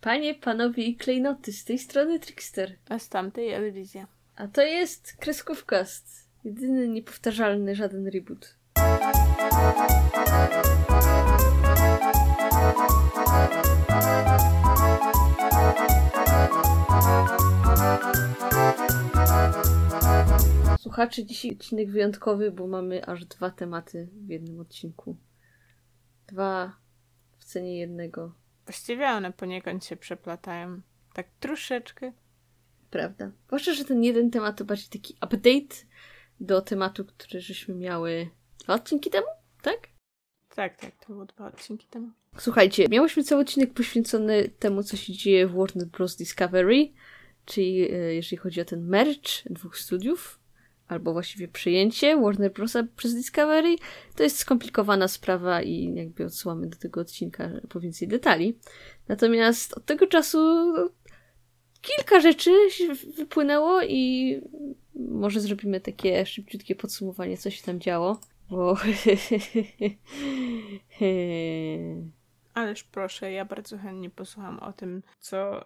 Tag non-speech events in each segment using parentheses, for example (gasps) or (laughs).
Panie, panowie i klejnoty, z tej strony Trickster. A z tamtej Elwizja. A to jest Kreskówkast. Jedyny niepowtarzalny, żaden reboot. Słuchacze, dzisiaj odcinek wyjątkowy, bo mamy aż dwa tematy w jednym odcinku. Dwa w cenie jednego. Właściwie one poniekąd się przeplatają. Tak troszeczkę. Prawda. Zwłaszcza, że ten jeden temat to bardziej taki update do tematu, który żeśmy miały dwa odcinki temu, tak? Tak, tak, to było dwa odcinki temu. Słuchajcie, miałyśmy cały odcinek poświęcony temu, co się dzieje w Warner Bros. Discovery, czyli e, jeżeli chodzi o ten merge dwóch studiów, albo właściwie przyjęcie Warner Bros. przez Discovery, to jest skomplikowana sprawa i jakby odsyłamy do tego odcinka po więcej detali. Natomiast od tego czasu no, kilka rzeczy wypłynęło i może zrobimy takie szybciutkie podsumowanie, co się tam działo, bo... (laughs) Ależ proszę, ja bardzo chętnie posłucham o tym, co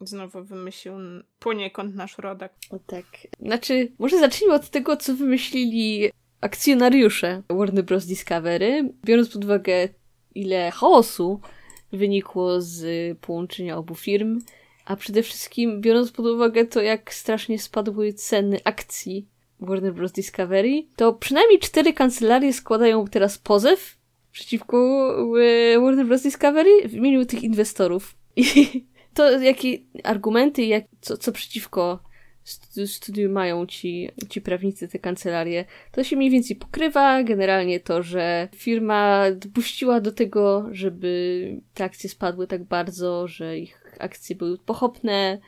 znowu wymyślił poniekąd nasz rodak. O tak. Znaczy, może zacznijmy od tego, co wymyślili akcjonariusze Warner Bros. Discovery, biorąc pod uwagę, ile chaosu wynikło z połączenia obu firm, a przede wszystkim biorąc pod uwagę to, jak strasznie spadły ceny akcji Warner Bros. Discovery, to przynajmniej cztery kancelarie składają teraz pozew przeciwko e, Warner Bros. Discovery w imieniu tych inwestorów. I to jakie argumenty, jak, co, co przeciwko studiu mają ci, ci prawnicy, te kancelarie, to się mniej więcej pokrywa. Generalnie to, że firma dopuściła do tego, żeby te akcje spadły tak bardzo, że ich akcje były pochopne,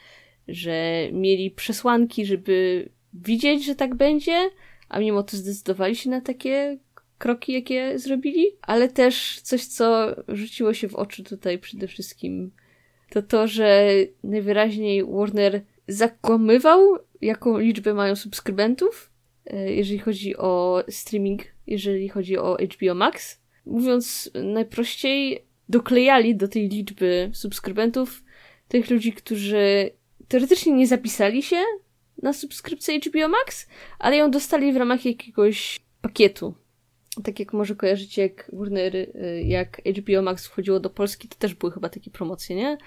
że mieli przesłanki, żeby widzieć, że tak będzie, a mimo to zdecydowali się na takie kroki, jakie zrobili, ale też coś, co rzuciło się w oczy tutaj przede wszystkim, to to, że najwyraźniej Warner zakłamywał, jaką liczbę mają subskrybentów, e, jeżeli chodzi o streaming, jeżeli chodzi o HBO Max. Mówiąc najprościej, doklejali do tej liczby subskrybentów tych ludzi, którzy teoretycznie nie zapisali się na subskrypcję HBO Max, ale ją dostali w ramach jakiegoś pakietu. Tak jak może kojarzycie, jak Warner, y, jak HBO Max wchodziło do Polski, to też były chyba takie promocje, nie?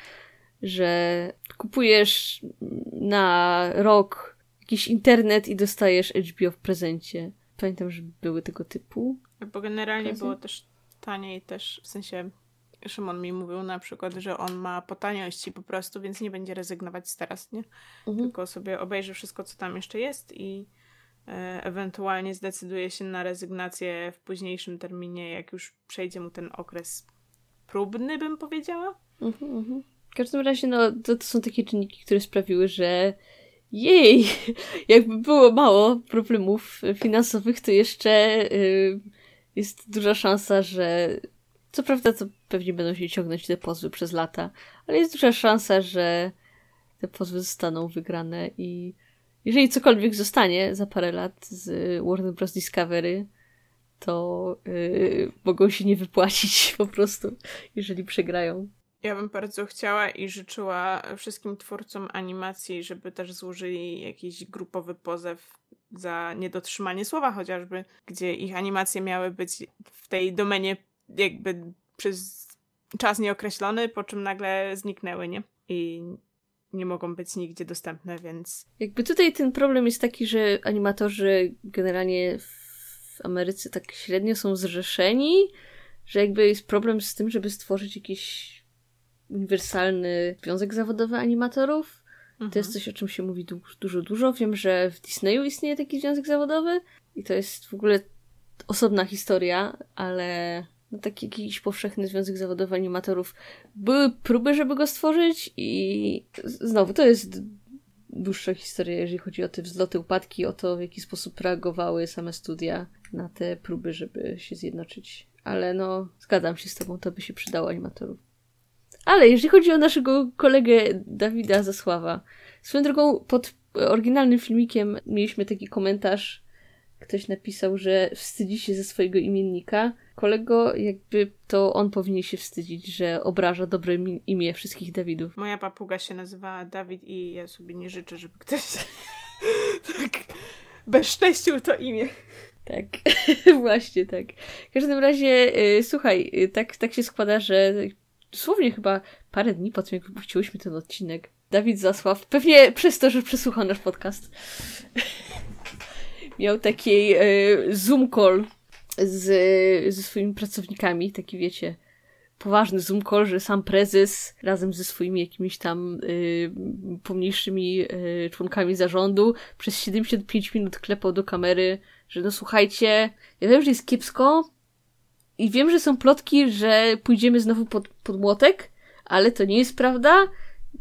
Że kupujesz na rok jakiś internet i dostajesz HBO w prezencie. Pamiętam, że były tego typu. Bo generalnie było też taniej też, w sensie Szymon mi mówił na przykład, że on ma po taniości po prostu, więc nie będzie rezygnować z teraz, nie? Mhm. Tylko sobie obejrzy wszystko, co tam jeszcze jest i ewentualnie zdecyduje się na rezygnację w późniejszym terminie, jak już przejdzie mu ten okres próbny, bym powiedziała. Mhm, mhm. W każdym razie, no, to, to są takie czynniki, które sprawiły, że jej, (laughs) jakby było mało problemów finansowych, to jeszcze y, jest duża szansa, że co prawda to pewnie będą się ciągnąć te pozwy przez lata, ale jest duża szansa, że te pozwy zostaną wygrane i jeżeli cokolwiek zostanie za parę lat z Warner Bros. Discovery, to yy, mogą się nie wypłacić (laughs) po prostu, jeżeli przegrają. Ja bym bardzo chciała i życzyła wszystkim twórcom animacji, żeby też złożyli jakiś grupowy pozew za niedotrzymanie słowa chociażby, gdzie ich animacje miały być w tej domenie jakby przez czas nieokreślony, po czym nagle zniknęły, nie? I nie mogą być nigdzie dostępne, więc. Jakby tutaj ten problem jest taki, że animatorzy generalnie w Ameryce tak średnio są zrzeszeni, że jakby jest problem z tym, żeby stworzyć jakiś uniwersalny związek zawodowy animatorów. Mhm. To jest mhm. coś, o czym się mówi dużo, dużo, dużo. Wiem, że w Disneyu istnieje taki związek zawodowy i to jest w ogóle osobna historia, ale no, taki jakiś powszechny związek zawodowy animatorów. Były próby, żeby go stworzyć i znowu to jest dłuższa historia, jeżeli chodzi o te wzloty, upadki, o to, w jaki sposób reagowały same studia na te próby, żeby się zjednoczyć. Ale no, zgadzam się z tobą, to by się przydało animatorów. Ale jeżeli chodzi o naszego kolegę Dawida Zasława, swoją drogą pod oryginalnym filmikiem mieliśmy taki komentarz ktoś napisał, że wstydzi się ze swojego imiennika. Kolego, jakby to on powinien się wstydzić, że obraża dobre imię wszystkich Dawidów. Moja papuga się nazywała Dawid i ja sobie nie życzę, żeby ktoś (laughs) tak bezszczęścił to imię. Tak, (laughs) właśnie tak. W każdym razie, yy, słuchaj, yy, tak, tak się składa, że dosłownie chyba parę dni po tym, jak wypuściłyśmy ten odcinek, Dawid Zasław, pewnie przez to, że przesłuchał nasz podcast, (laughs) miał taki yy, Zoom call z, ze swoimi pracownikami, taki wiecie, poważny Zoom call, że sam prezes razem ze swoimi jakimiś tam y, pomniejszymi y, członkami zarządu przez 75 minut klepał do kamery, że no słuchajcie, ja wiem, że jest kiepsko i wiem, że są plotki, że pójdziemy znowu pod, pod młotek, ale to nie jest prawda.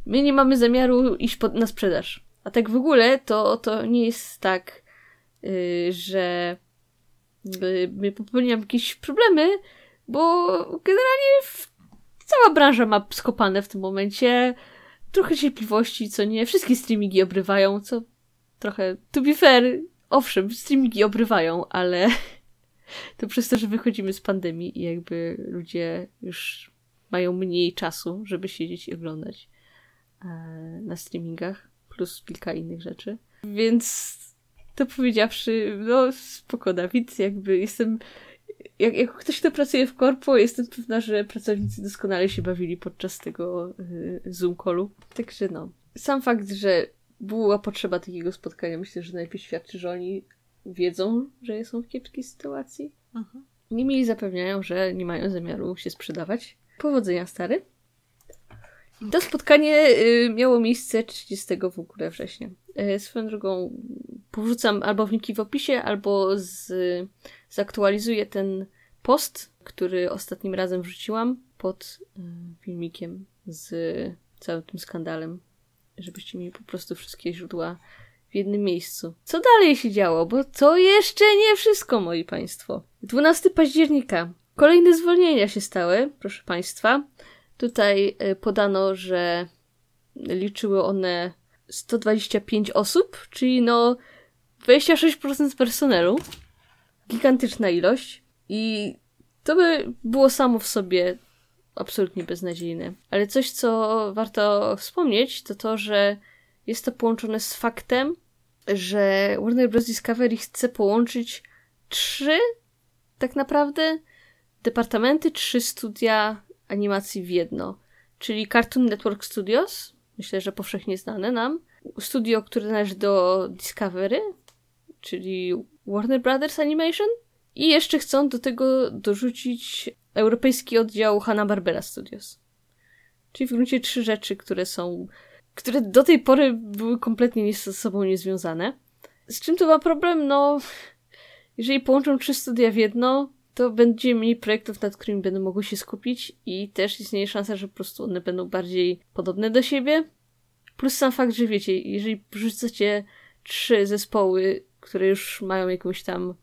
My nie mamy zamiaru iść pod, na sprzedaż. A tak w ogóle to, to nie jest tak, że yy, my popełniamy jakieś problemy, bo generalnie cała branża ma skopane w tym momencie. Trochę cierpliwości, co nie. Wszystkie streamingi obrywają, co trochę, to be fair, owszem, streamingi obrywają, ale (laughs) to przez to, że wychodzimy z pandemii i jakby ludzie już mają mniej czasu, żeby siedzieć i oglądać e, na streamingach, plus kilka innych rzeczy. Więc to powiedziawszy, no spoko Dawid, jakby jestem jak, jak ktoś, kto pracuje w korpo, jestem pewna, że pracownicy doskonale się bawili podczas tego y, Zoom callu. Także no. Sam fakt, że była potrzeba takiego spotkania, myślę, że najlepiej świadczy, że oni wiedzą, że są w kiepskiej sytuacji. Mhm. Niemniej zapewniają, że nie mają zamiaru się sprzedawać. Powodzenia, stary. To spotkanie y, miało miejsce 30 w ogóle września. Y, swoją drogą powrzucam albo wniki w opisie, albo z, zaktualizuję ten post, który ostatnim razem wrzuciłam pod y, filmikiem z całym tym skandalem, żebyście mieli po prostu wszystkie źródła w jednym miejscu. Co dalej się działo? Bo to jeszcze nie wszystko, moi państwo. 12 października. Kolejne zwolnienia się stały, proszę państwa. Tutaj y, podano, że liczyły one 125 osób, czyli no 26% personelu. Gigantyczna ilość. I to by było samo w sobie absolutnie beznadziejne. Ale coś, co warto wspomnieć, to to, że jest to połączone z faktem, że Warner Bros. Discovery chce połączyć trzy tak naprawdę departamenty, trzy studia animacji w jedno. Czyli Cartoon Network Studios, myślę, że powszechnie znane nam, studio, które należy do Discovery, czyli Warner Brothers Animation i jeszcze chcą do tego dorzucić europejski oddział Hanna-Barbera Studios. Czyli w gruncie trzy rzeczy, które są, które do tej pory były kompletnie ze sobą niezwiązane. Z czym to ma problem? No, jeżeli połączą trzy studia w jedno, to będzie mniej projektów, nad którymi będą mogły się skupić i też istnieje szansa, że po prostu one będą bardziej podobne do siebie. Plus sam fakt, że wiecie, jeżeli wrzucacie trzy zespoły, które już mają jakąś tam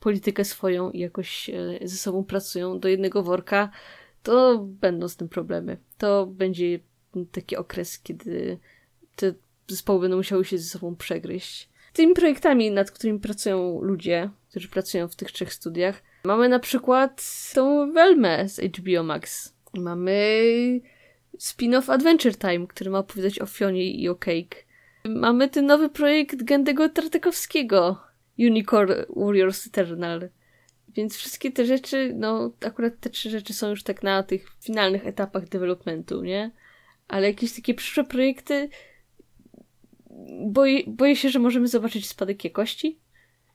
politykę swoją i jakoś e, ze sobą pracują do jednego worka, to będą z tym problemy. To będzie taki okres, kiedy te zespoły będą musiały się ze sobą przegryźć. Tymi projektami, nad którymi pracują ludzie, którzy pracują w tych trzech studiach, mamy na przykład tą Welmę z HBO Max. Mamy spin-off Adventure Time, który ma opowiadać o Fionie i o Cake. Mamy ten nowy projekt Gendego Tartakowskiego, Unicorn Warriors Eternal. Więc wszystkie te rzeczy, no akurat te trzy rzeczy są już tak na tych finalnych etapach developmentu, nie? Ale jakieś takie przyszłe projekty boję, boję się, że możemy zobaczyć spadek jakości,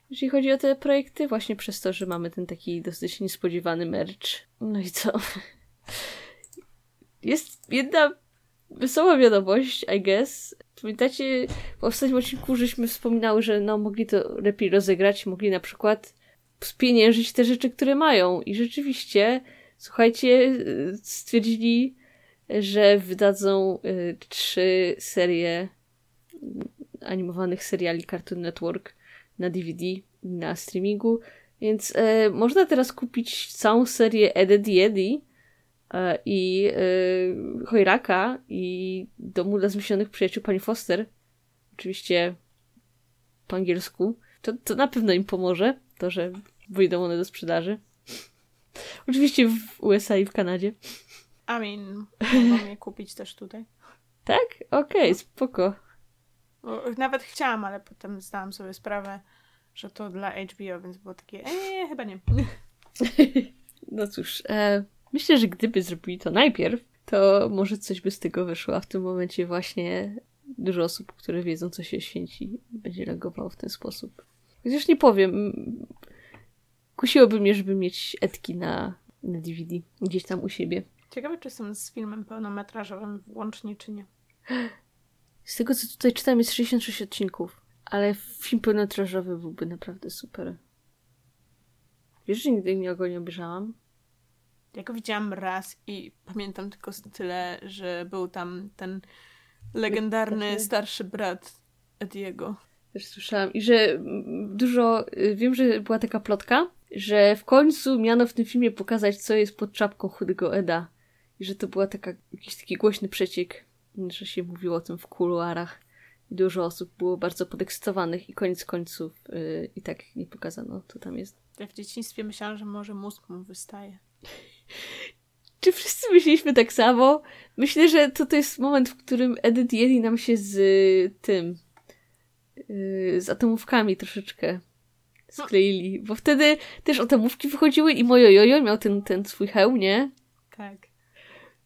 jeżeli chodzi o te projekty, właśnie przez to, że mamy ten taki dosyć niespodziewany merch. No i co? (laughs) Jest jedna wesoła wiadomość, I guess. Pamiętacie, w ostatnim odcinku żeśmy wspominały, że no mogli to lepiej rozegrać, mogli na przykład spieniężyć te rzeczy, które mają. I rzeczywiście, słuchajcie, stwierdzili, że wydadzą y, trzy serie animowanych seriali Cartoon Network na DVD na streamingu. Więc y, można teraz kupić całą serię Eddie Yeddy E, i yy, Chojraka i Domu dla Zmyślonych Przyjaciół pani Foster, oczywiście po angielsku, To, to na pewno im pomoże, to, że wyjdą one do sprzedaży. (laughs) Oczywiście w USA i w Kanadzie. I mean, mogą je kupić też tutaj. Tak? Okej, okay, spoko. Nawet chciałam, ale potem zdałam sobie sprawę, że to dla HBO, więc było takie, eee, chyba nie. (laughs) no cóż, e, myślę, że gdyby zrobili to najpierw, to może coś by z tego wyszło, a w tym momencie właśnie dużo osób, które wiedzą, co się święci, będzie reagowało w ten sposób. Chociaż nie powiem, kusiłoby mnie, żeby mieć etki na, na DVD gdzieś tam u siebie. Ciekawe, czy są z filmem pełnometrażowym włącznie, czy nie. Z tego, co tutaj czytam, jest 66 odcinków, ale film pełnometrażowy byłby naprawdę super. Wiesz, że nigdy go nie obejrzałam? Ja go widziałam raz i pamiętam tylko tyle, że był tam ten legendarny starszy brat Ediego. Też słyszałam. I że dużo, y, wiem, że była taka plotka, że w końcu miano w tym filmie pokazać, co jest pod czapką chudego Eda. I że to była taka, jakiś taki głośny przeciek, że się mówiło o tym w kuluarach. I dużo osób było bardzo podekscytowanych i koniec końców yy, i tak nie pokazano, co tam jest. Ja w dzieciństwie myślałam, że może mózg mu wystaje. Czy wszyscy myśleliśmy tak samo? Myślę, że to, to jest moment, w którym Edith Yeli nam się z tym, yy, z atomówkami troszeczkę skleili, bo wtedy też atomówki wychodziły i mojo jojo miał ten, ten swój hełm, nie? Tak.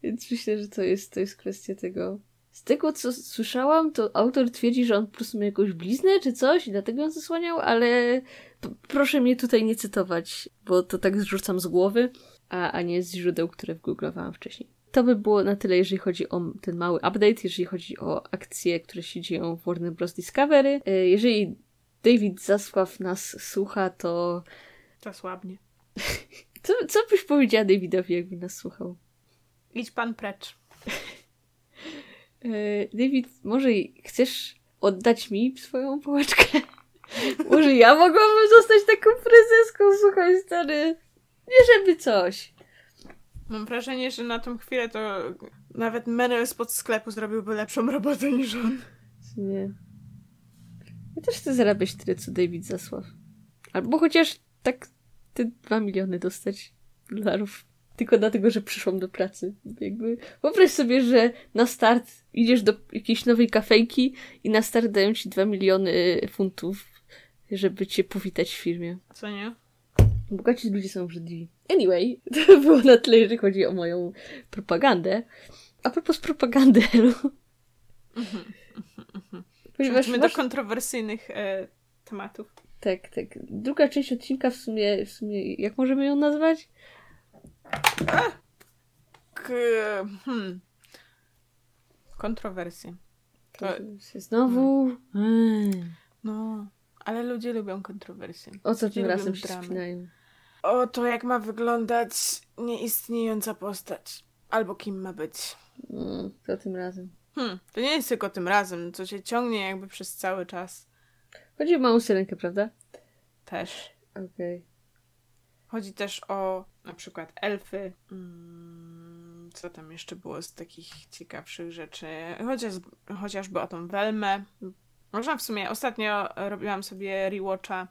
Więc myślę, że to jest, to jest kwestia tego. Z tego, co słyszałam, to autor twierdzi, że on po prostu miał jakąś bliznę czy coś i dlatego ją zasłaniał, ale proszę mnie tutaj nie cytować, bo to tak zrzucam z głowy a, a nie z źródeł, które wgooglowałam wcześniej. To by było na tyle, jeżeli chodzi o ten mały update, jeżeli chodzi o akcje, które się dzieją w Warner Bros. Discovery. E, jeżeli David Zasław nas słucha, to... Zasłabnie. (laughs) Co, co byś powiedziała Davidowi, jakby nas słuchał? Idź pan precz. E, David, może chcesz oddać mi swoją pałeczkę? (laughs) może ja mogłabym zostać taką prezeską, słuchaj stary. Nie żeby coś. Mam wrażenie, że na tą chwilę to nawet menel spod sklepu zrobiłby lepszą robotę niż on. Nie. Ja też chcę zarabiać tyle, co David Zasław. Albo chociaż tak te dwa miliony dostać dolarów. Tylko dlatego, że przyszłam do pracy. Jakby wyobraź sobie, że na start idziesz do jakiejś nowej kafejki i na start dają ci dwa miliony funtów, żeby cię powitać w firmie. Co nie? Bogaci ludzie są obrzydliwi. Anyway, (laughs) to było na tyle, jeżeli chodzi o moją propagandę. A propos propagandy, (laughs) Elu. Mhm, Przechodzimy masz... do kontrowersyjnych e, tematów. Tak, tak. Druga część odcinka w sumie, w sumie jak możemy ją nazwać? K hmm. Kontrowersje. To... Znowu. Hmm. No, ale ludzie lubią kontrowersje. O co tym razem się spinają? O to, jak ma wyglądać nieistniejąca postać. Albo kim ma być. Mm, to tym razem. Hmm, to nie jest tylko tym razem, co się ciągnie jakby przez cały czas. Chodzi o małą syrenkę, prawda? Też. Okej. Okay. Chodzi też o na przykład elfy. Hmm, co tam jeszcze było z takich ciekawszych rzeczy? Chociaż, chociażby o tą Welmę. Można w sumie, ostatnio robiłam sobie rewatcha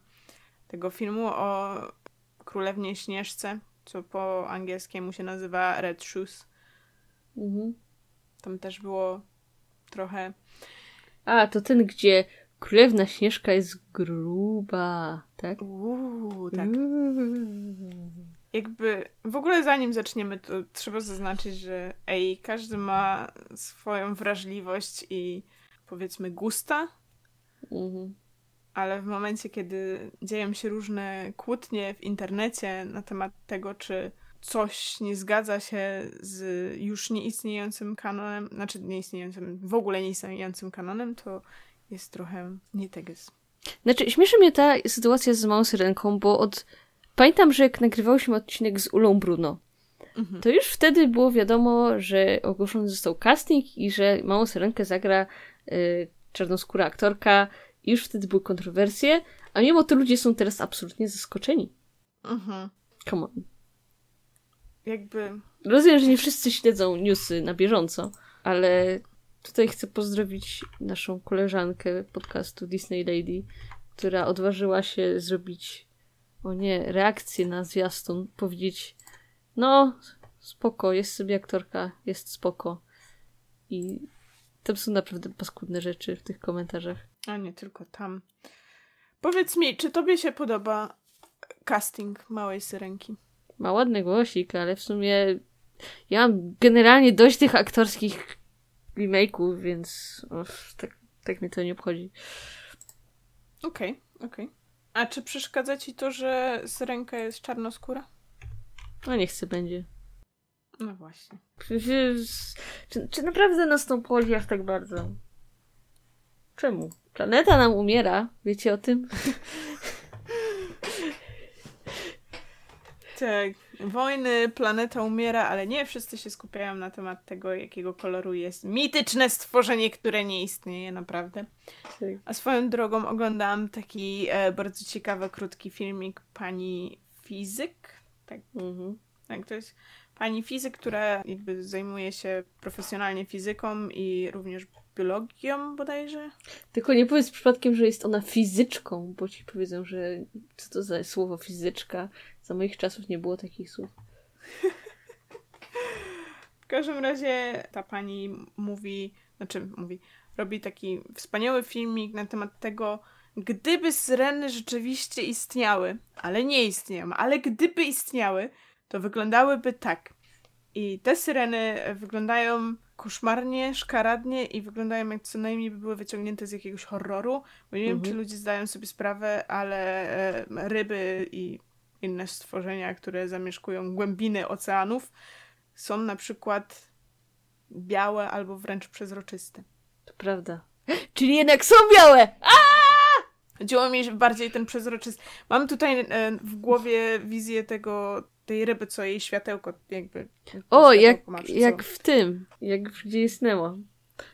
tego filmu o Królewnie Śnieżce, co po angielskiemu się nazywa Red Shoes. Mhm. Tam też było trochę... A, to ten, gdzie Królewna Śnieżka jest gruba, tak? Uuu, tak. Uuu. Jakby w ogóle zanim zaczniemy, to trzeba zaznaczyć, że ej, każdy ma swoją wrażliwość i powiedzmy gusta. Mhm ale w momencie, kiedy dzieją się różne kłótnie w internecie na temat tego, czy coś nie zgadza się z już nieistniejącym kanonem, znaczy nieistniejącym, w ogóle nieistniejącym kanonem, to jest trochę nie teges. Znaczy, śmieszy mnie ta sytuacja z Małą Syrenką, bo od... Pamiętam, że jak nagrywaliśmy odcinek z Ulą Bruno, mhm. to już wtedy było wiadomo, że ogłoszony został casting i że Małą Syrenkę zagra y, czarnoskóra aktorka już wtedy były kontrowersje, a mimo to ludzie są teraz absolutnie zaskoczeni. Mhm. Come on. Jakby... Rozumiem, że nie wszyscy śledzą newsy na bieżąco, ale tutaj chcę pozdrowić naszą koleżankę podcastu Disney Lady, która odważyła się zrobić, o nie, reakcję na zwiastun, powiedzieć, no, spoko, jest sobie aktorka, jest spoko. I tam są naprawdę paskudne rzeczy w tych komentarzach. A nie tylko tam. Powiedz mi, czy tobie się podoba casting Małej Syrenki? Ma ładny głosik, ale w sumie ja mam generalnie dość tych aktorskich remake'ów, więc uff, tak, tak mnie to nie obchodzi. Okej, okay, okej. Okay. A czy przeszkadza ci to, że Syrenka jest czarnoskóra? No niech chce będzie. No właśnie. Czy, czy naprawdę nas obchodzi aż tak bardzo? Czemu? Planeta nam umiera, wiecie o tym? Tak, wojny, planeta umiera, ale nie wszyscy się skupiają na temat tego, jakiego koloru jest mityczne stworzenie, które nie istnieje naprawdę. Tak. A swoją drogą oglądałam taki e, bardzo ciekawy, krótki filmik pani fizyk. Tak, mhm. tak to jest pani fizyk, która jakby zajmuje się profesjonalnie fizyką i również biologią bodajże. Tylko nie powiedz przypadkiem, że jest ona fizyczką, bo ci powiedzą, że co to za słowo fizyczka. Za moich czasów nie było takich słów. w każdym razie ta pani mówi, znaczy mówi, robi taki wspaniały filmik na temat tego, gdyby syreny rzeczywiście istniały, ale nie istnieją, ale gdyby istniały, to wyglądałyby tak. I te syreny wyglądają koszmarnie, szkaradnie i wyglądają jak co najmniej by były wyciągnięte z jakiegoś horroru. Bo nie mhm. wiem, czy mhm. ludzie zdają sobie sprawę, ale ryby i inne stworzenia, które zamieszkują głębiny oceanów, są na przykład białe albo wręcz przezroczyste. To prawda. (gasps) Czyli jednak są białe! Chodziło mi bardziej ten przezroczysty. Mam tutaj e, w głowie wizję tego, tej ryby, co jej światełko jakby. O, jak, jak w tym, jak gdzie Nemo.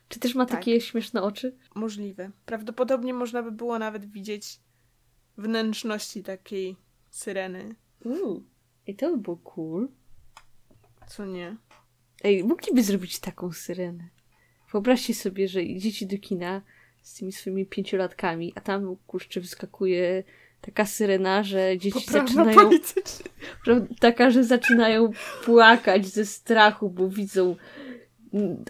Czy też ma tak. takie śmieszne oczy? Możliwe. Prawdopodobnie można by było nawet widzieć wnętrzności takiej syreny. Uuu, i to by było cool. Co nie? Ej, mogliby zrobić taką syrenę. Wyobraźcie sobie, że idziecie do kina z tymi swoimi pięciolatkami, a tam kurczę wyskakuje taka syrena, że dzieci Poprawna zaczynają. Taka, że zaczynają płakać ze strachu, bo widzą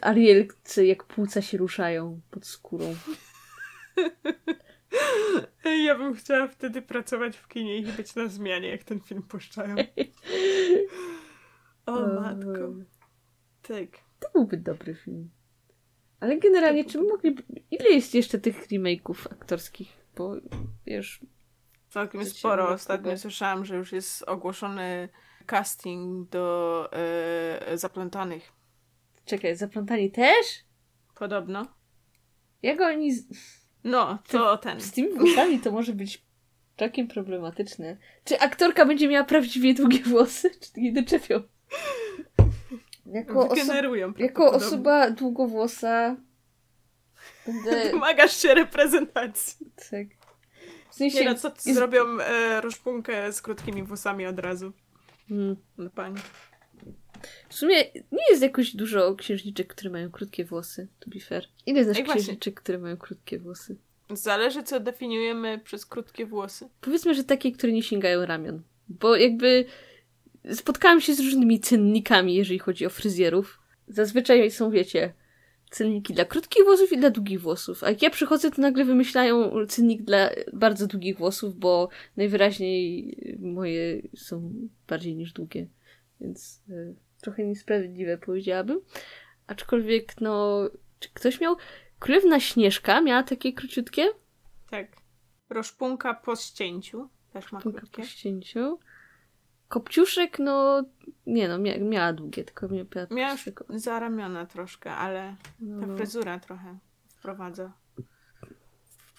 Arielce, jak płuca się ruszają pod skórą. Ja bym chciała wtedy pracować w kinie i być na zmianie, jak ten film puszczają. (laughs) O matko. Tak. To byłby dobry film. Ale generalnie, czy mogliby... Ile jest jeszcze tych remake'ów aktorskich? Bo już Całkiem sporo. Ostatnio słyszałam, że już jest ogłoszony casting do yy, Zaplątanych. Czekaj, Zaplątani też? Podobno. Jak oni... Z... No, to ten. Z tymi włosami to może być całkiem problematyczne. Czy aktorka będzie miała prawdziwie długie włosy? Czy nie doczepią? Jako, jako osoba długowłosa będę... (laughs) Domagasz się reprezentacji. Tak. W sensie nie no, co jest... zrobią e, roszpunkę z krótkimi włosami od razu. Hmm. No pani. W sumie nie jest jakoś dużo księżniczek, które mają krótkie włosy, to be fair. Ile znasz Ej, księżniczek, które mają krótkie włosy? Zależy, co definiujemy przez krótkie włosy. Powiedzmy, że takie, które nie sięgają ramion. Bo jakby spotkałam się z różnymi cennikami, jeżeli chodzi o fryzjerów. Zazwyczaj są, wiecie, cenniki dla krótkich włosów i dla długich włosów. A jak ja przychodzę, to nagle wymyślają cennik dla bardzo długich włosów, bo najwyraźniej moje są bardziej niż długie. Więc y, trochę niesprawiedliwe powiedziałabym. Aczkolwiek, no, czy ktoś miał. Królewna Śnieżka miała takie króciutkie? Tak. Roszpunka po ścięciu. Też ma krótkie. po ścięciu. Kopciuszek, no nie no, mia miała długie, tylko miała Miała już zaramiona troszkę, ale no. ta fryzura trochę wprowadza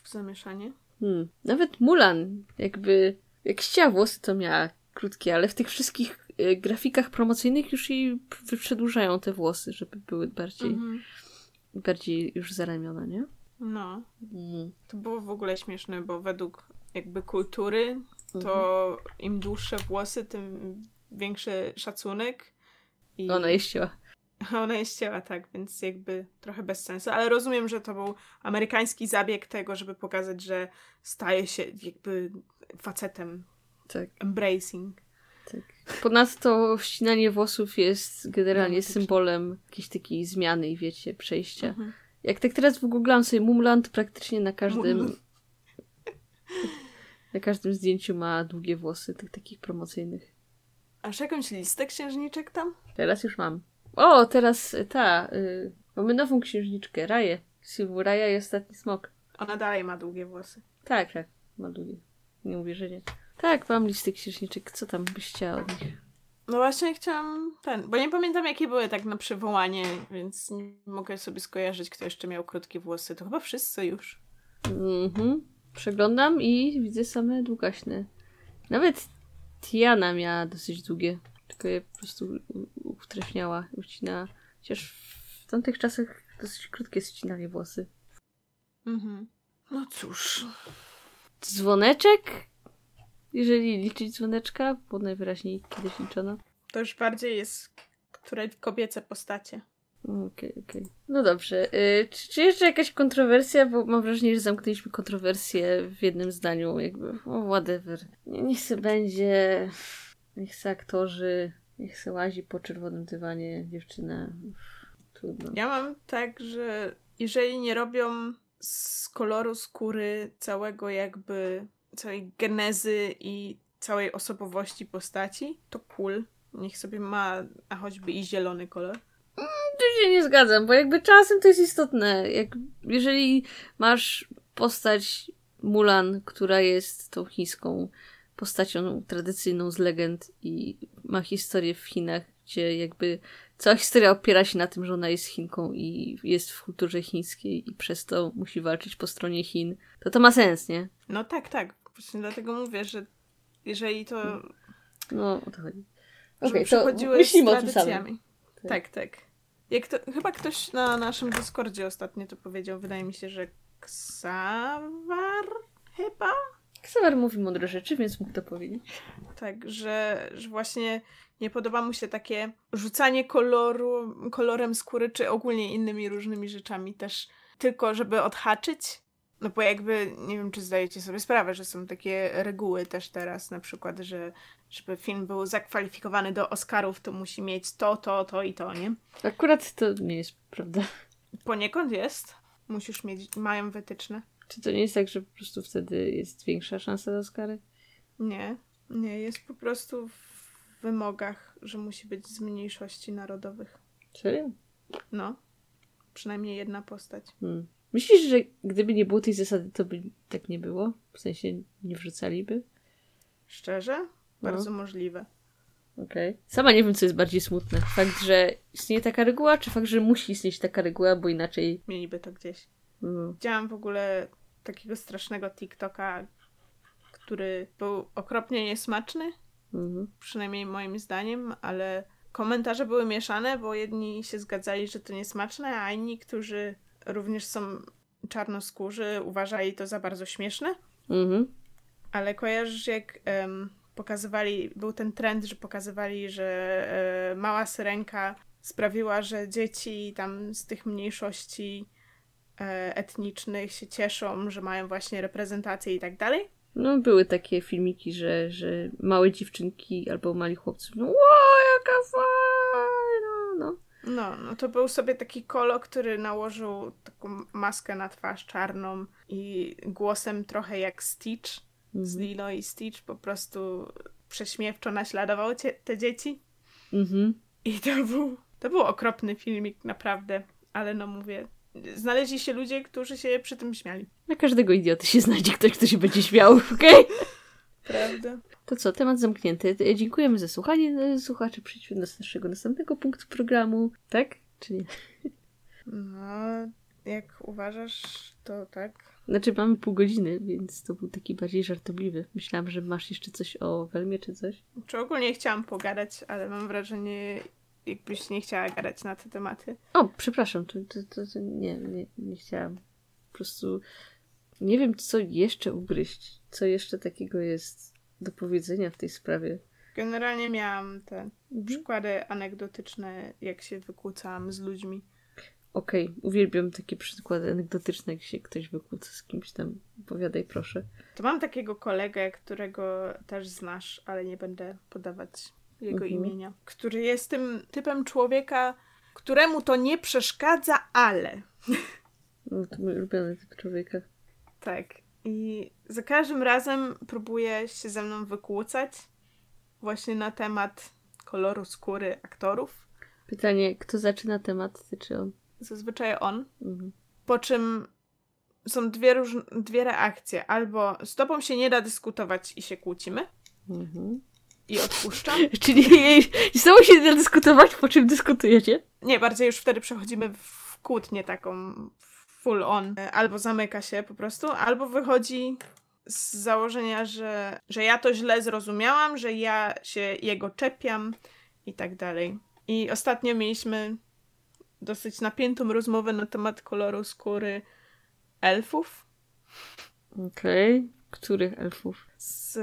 w zamieszanie. Hmm. Nawet Mulan, jakby jak chciała włosy, to miała krótkie, ale w tych wszystkich y, grafikach promocyjnych już jej przedłużają te włosy, żeby były bardziej mhm. bardziej już zaramiona, nie? No. Mm. To było w ogóle śmieszne, bo według jakby kultury to mhm. im dłuższe włosy, tym większy szacunek. I... Ona jeździła. (laughs) Ona jest ciała, tak, więc jakby trochę bez sensu, ale rozumiem, że to był amerykański zabieg tego, żeby pokazać, że staje się jakby facetem. Tak. Embracing. Tak. Ponadto ścinanie włosów jest generalnie symbolem jakiejś takiej zmiany i wiecie, przejścia. Mhm. Jak tak teraz wygooglałam sobie Mumland, praktycznie na każdym (laughs) na każdym zdjęciu ma długie włosy, tych takich promocyjnych. Aż jakąś listę księżniczek tam? Teraz już mam. O, teraz ta. Y, mamy nową księżniczkę, Raję. Silvu Raja i Ostatni Smok. Ona dalej ma długie włosy. Tak, tak. Ma długie. Nie mówię, że nie. Tak, mam listy księżniczek. Co tam byś chciała od nich? No właśnie chciałam ten, bo nie pamiętam jakie były tak na przywołanie, więc nie mogę sobie skojarzyć, kto jeszcze miał krótkie włosy. To chyba wszyscy już. Mhm. Przeglądam i widzę same długaśne. Nawet Tiana miała dosyć długie. Tylko je po prostu utrefniała, ucinała. Chociaż w tamtych czasach dosyć krótkie ścinali włosy. Mhm. No cóż. Dzwoneczek? Jeżeli liczyć dzwoneczka, bo najwyraźniej kiedyś liczono. To już bardziej jest które kobiece postacie. Okej, okay, okej. Okay. No dobrze. Yy, czy, czy, jeszcze jakaś kontrowersja? Bo mam wrażenie, że zamknęliśmy kontrowersję w jednym zdaniu. Jakby, o, whatever. Niech se będzie, niech se aktorzy, niech se łazi po czerwonym dywanie dziewczyna. Trudno. Ja mam tak, że jeżeli nie robią z koloru skóry całego jakby, całej genezy i całej osobowości postaci, to cool. Niech sobie ma, a choćby i zielony kolor. Tu się nie zgadzam, bo jakby czasem to jest istotne. Jak, jeżeli masz postać Mulan, która jest tą chińską postacią tradycyjną z legend i ma historię w Chinach, gdzie jakby cała historia opiera się na tym, że ona jest Chinką i jest w kulturze chińskiej i przez to musi walczyć po stronie Chin, to to ma sens, nie? No tak, tak. Właśnie dlatego mówię, że jeżeli to... No, o to chodzi. Okej, okay, to myślimy o tym samym. Tak, tak. Jak to, chyba ktoś na naszym Discordzie ostatnio to powiedział, wydaje mi się, że Ksawar chyba? Ksawar mówi mądre rzeczy, więc mógł to powiedzieć. Tak, że, że właśnie nie podoba mu się takie rzucanie koloru, kolorem skóry, czy ogólnie innymi różnymi rzeczami też, tylko żeby odhaczyć, no bo jakby, nie wiem, czy zdajecie sobie sprawę, że są takie reguły też teraz, na przykład, że żeby film był zakwalifikowany do Oscarów, to musi mieć to, to, to i to, nie? Akurat to nie jest prawda. Poniekąd jest. Musisz mieć, mają wytyczne. Czy to nie jest tak, że po prostu wtedy jest większa szansa na Oscary? Nie, nie, jest po prostu w wymogach, że musi być z mniejszości narodowych. Serio? No. Przynajmniej jedna postać. Hmm. Myślisz, że gdyby nie było tej zasady, to by tak nie było? W sensie nie wrzucaliby? Szczerze? No. Bardzo no. możliwe. Okej. Okay. Sama nie wiem, co jest bardziej smutne. Fakt, że istnieje taka reguła, czy fakt, że musi istnieć taka reguła, bo inaczej... Mieliby to gdzieś. Mm. Widziałam w ogóle takiego strasznego TikToka, który był okropnie niesmaczny. Mm. Przynajmniej moim zdaniem, ale komentarze były mieszane, bo jedni się zgadzali, że to niesmaczne, a inni, którzy również są czarnoskórzy, uważali to za bardzo śmieszne. Mhm. Ale kojarzysz, jak um, pokazywali, był ten trend, że pokazywali, że e, mała syrenka sprawiła, że dzieci tam z tych mniejszości e, etnicznych się cieszą, że mają właśnie reprezentację i tak dalej. No, były takie filmiki, że, że małe dziewczynki albo mali chłopcy no, wow, jaka fajna, no. No, no to był sobie taki kolo, który nałożył taką maskę na twarz czarną i głosem trochę jak Stitch z mhm. Lilo i Stitch po prostu prześmiewczo naśladował cie, te dzieci. Mhm. I to był, to był okropny filmik, naprawdę. Ale no mówię, znaleźli się ludzie, którzy się przy tym śmiali. Na każdego idioty się znajdzie ktoś, kto się będzie śmiał, (laughs) okej? Okay? Prawda. To co, temat zamknięty. Dziękujemy za słuchanie. Słuchacze, przejdźmy do naszego następnego punktu programu. Tak? Czy nie? No, jak uważasz, to tak. Znaczy mamy pół godziny, więc to był taki bardziej żartobliwy. Myślałam, że masz jeszcze coś o Welmie czy coś. Czy ogólnie chciałam pogadać, ale mam wrażenie, jakbyś nie chciała gadać na te tematy. O, przepraszam, to, to, to, to nie, nie, nie chciałam. Po prostu nie wiem, co jeszcze ugryźć. Co jeszcze takiego jest do powiedzenia w tej sprawie. Generalnie miałam te mhm. przykłady anegdotyczne, jak się wykłócałam z ludźmi. Okej, okay. uwielbiam takie przykłady anegdotyczne, jak się ktoś wykłóca z kimś tam. Opowiadaj proszę. To mam takiego kolegę, którego też znasz, ale nie będę podawać jego mhm. imienia, który jest tym typem człowieka, któremu to nie przeszkadza, ale. No, to mój ulubiony typ człowieka. Tak. I za każdym razem próbuje się ze mną wykłócać właśnie na temat koloru skóry aktorów. Pytanie, kto zaczyna temat, ty czy on? Zazwyczaj on. Mhm. Po czym są dwie, róż... dwie reakcje. Albo z tobą się nie da dyskutować i się kłócimy. Mhm. I odpuszczam. (laughs) Czyli z tobą się nie da dyskutować, po czym dyskutujecie? Nie, bardziej już wtedy przechodzimy w kłótnię taką full on. Albo zamyka się po prostu, albo wychodzi z założenia, że, że ja to źle zrozumiałam, że ja się jego czepiam i tak dalej. I ostatnio mieliśmy dosyć napiętą rozmowę na temat koloru skóry elfów. Okej. Okay. Których elfów? Z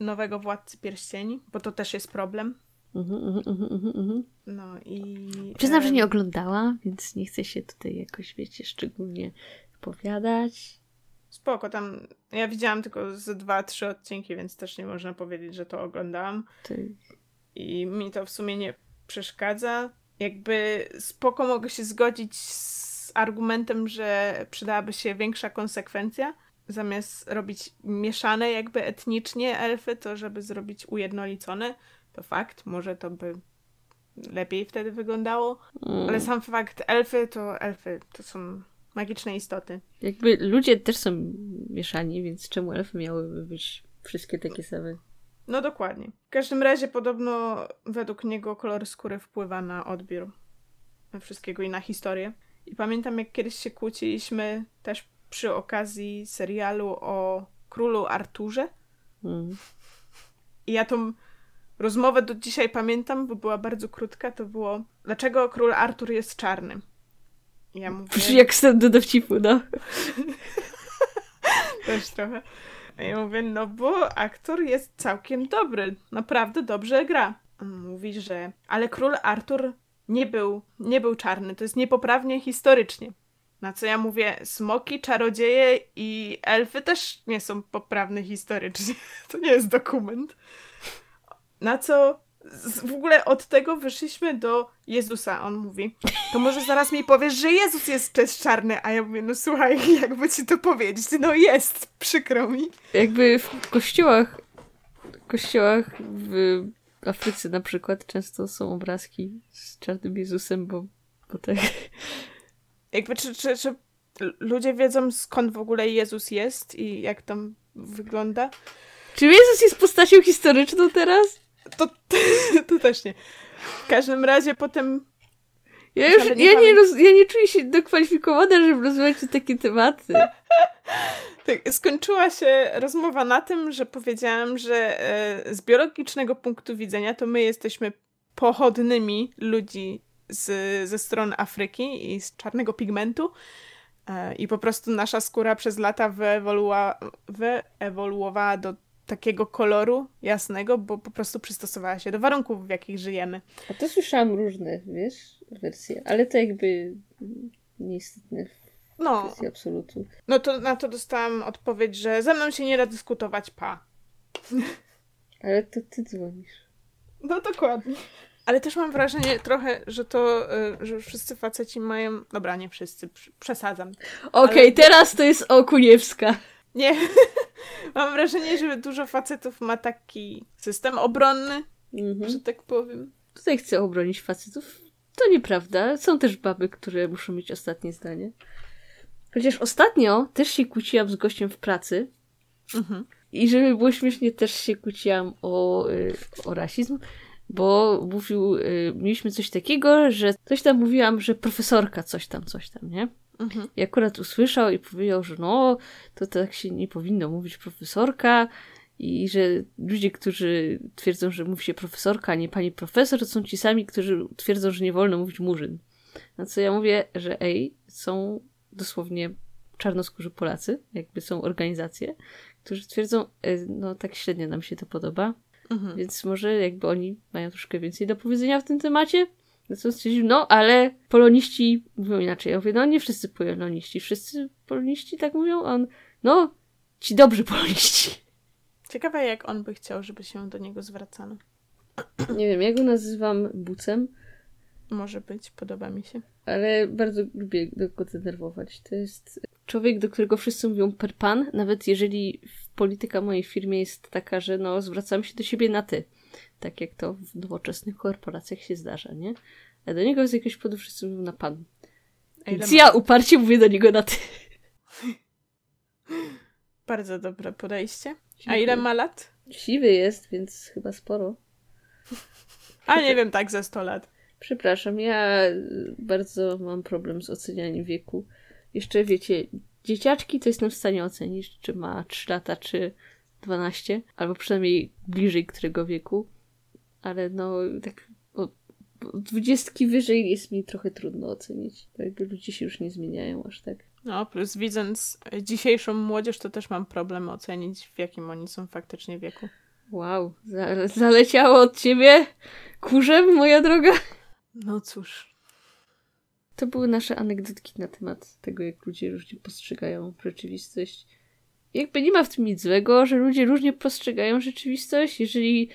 nowego Władcy Pierścieni, bo to też jest problem. Mhm, mhm, mhm, no i... Przyznam, że nie oglądała, więc nie chcę się tutaj jakoś, wiecie, szczególnie opowiadać. Spoko, tam ja widziałam tylko z dwa, trzy odcinki, więc też nie można powiedzieć, że to oglądałam. Ty. I mi to w sumie nie przeszkadza. Jakby spoko mogę się zgodzić z argumentem, że przydałaby się większa konsekwencja. Zamiast robić mieszane jakby etnicznie elfy, to żeby zrobić ujednolicone. To fakt, może to by lepiej wtedy wyglądało. Mm. Ale sam fakt, elfy to elfy, to są magiczne istoty. Jakby ludzie też są mieszani, więc czemu elfy miałyby być wszystkie takie same? No dokładnie. W każdym razie podobno według niego kolor skóry wpływa na odbiór wszystkiego i na historię. I pamiętam jak kiedyś się kłóciliśmy też przy okazji serialu o królu Arturze. Mm. I ja tą rozmowę do dzisiaj pamiętam, bo była bardzo krótka. To było, dlaczego król Artur jest czarny? Ja mówię... Jak wstęp do dowcipu, no. (laughs) Też trochę. A ja mówię, no bo aktor jest całkiem dobry. Naprawdę dobrze gra. mówi, że... Ale król Artur nie był, nie był czarny. To jest niepoprawnie historycznie. Na co ja mówię, smoki, czarodzieje i elfy też nie są poprawne historycznie. (laughs) To nie jest dokument. Na co w ogóle od tego wyszliśmy do Jezusa. On mówi, to może zaraz mi powiesz, że Jezus jest też czarny. A ja mówię, no słuchaj, (laughs) jakby ci to powiedzieć. No jest, przykro mi. Jakby w kościołach, w kościołach w Afryce na przykład często są obrazki z czarnym Jezusem, bo, bo tak... Jakby czy, czy, czy ludzie wiedzą skąd w ogóle Jezus jest i jak tam wygląda? Czy Jezus jest postacią historyczną teraz? To, (laughs) to też nie. W każdym razie potem. Ja już nie ja, nie roz, ja nie czuję się dokwalifikowana, żeby rozmawiać o takie tematy. (laughs) Tak, skończyła się rozmowa na tym, że powiedziałam, że e, z biologicznego punktu widzenia to my jesteśmy pochodnymi ludzi z, ze stron Afryki i z czarnego pigmentu. E, I po prostu nasza skóra przez lata wyewoluowała, wyewoluowała do takiego koloru jasnego, bo po prostu przystosowała się do warunków, w jakich żyjemy. A to słyszałam różne, wiesz, wersje, ale to jakby nieistotne w no, kwestii absolutu. No to na to dostałam odpowiedź, że ze mną się nie da dyskutować, pa. Ale to ty dzwonisz. No dokładnie. Ale też mam wrażenie trochę, że to, y, że wszyscy faceci mają... Dobra, nie wszyscy, przesadzam. Okej, okay, teraz to jest Okuniewska. Nie. (laughs) Mam wrażenie, że dużo facetów ma taki system obronny, mhm. że tak powiem. Tutaj chcę obronić facetów. To nieprawda. Są też baby, które muszą mieć ostatnie zdanie. Chociaż ostatnio też się kłóciłam z gościem w pracy. Mhm. I żeby było śmiesznie, też się kłóciłam o, y, o rasizm, bo mówił, y, mieliśmy coś takiego, że coś tam mówiłam, że profesorka coś tam, coś tam, nie? Mhm. I akurat usłyszał i powiedział, że no, to tak się nie powinno mówić profesorka i że ludzie, którzy twierdzą, że mówi się profesorka, a nie pani profesor, to są ci sami, którzy twierdzą, że nie wolno mówić murzyn. Na co ja mówię, że ej, są dosłownie czarnoskórzy Polacy, jakby są organizacje, którzy twierdzą, e, no tak średnio nam się to podoba. Mhm. Więc może jakby oni mają troszkę więcej do powiedzenia w tym temacie. No co stwierdził, no ale poloniści mówią inaczej. Ja mówię, no nie wszyscy poloniści. Wszyscy poloniści tak mówią? On, no ci dobrzy poloniści. Ciekawe jak on by chciał, żeby się do niego zwracano. Nie wiem, ja go nazywam Bucem. Może być, podoba mi się. Ale bardzo lubię go denerwować. To jest człowiek, do którego wszyscy mówią per pan, nawet jeżeli polityka mojej firmie jest taka, że no zwracamy się do siebie na ty. Tak jak to w nowoczesnych korporacjach się zdarza, nie? A do niego z jakiegoś powodu wszyscy mówią na pan. Więc ja uparcie mówię do niego na ty. (laughs) Bardzo dobre podejście. A ile ma lat? Siwy jest, więc chyba sporo. A nie wiem, tak ze 100 lat. Przepraszam, ja bardzo mam problem z ocenianiem wieku. Jeszcze wiecie, dzieciaczki to jestem w stanie ocenić, czy ma 3 lata, czy 12, albo przynajmniej bliżej którego wieku. Ale no, tak od dwudziestki wyżej jest mi trochę trudno ocenić. Jakby ludzie się już nie zmieniają aż tak. No, plus widząc dzisiejszą młodzież, to też mam problem ocenić, w jakim oni są faktycznie wieku. Wow, zaleciało od ciebie kurzem, moja droga. No cóż. To były nasze anegdotki na temat tego, jak ludzie różnie postrzegają rzeczywistość. Jakby nie ma w tym nic złego, że ludzie różnie postrzegają rzeczywistość. Jeżeli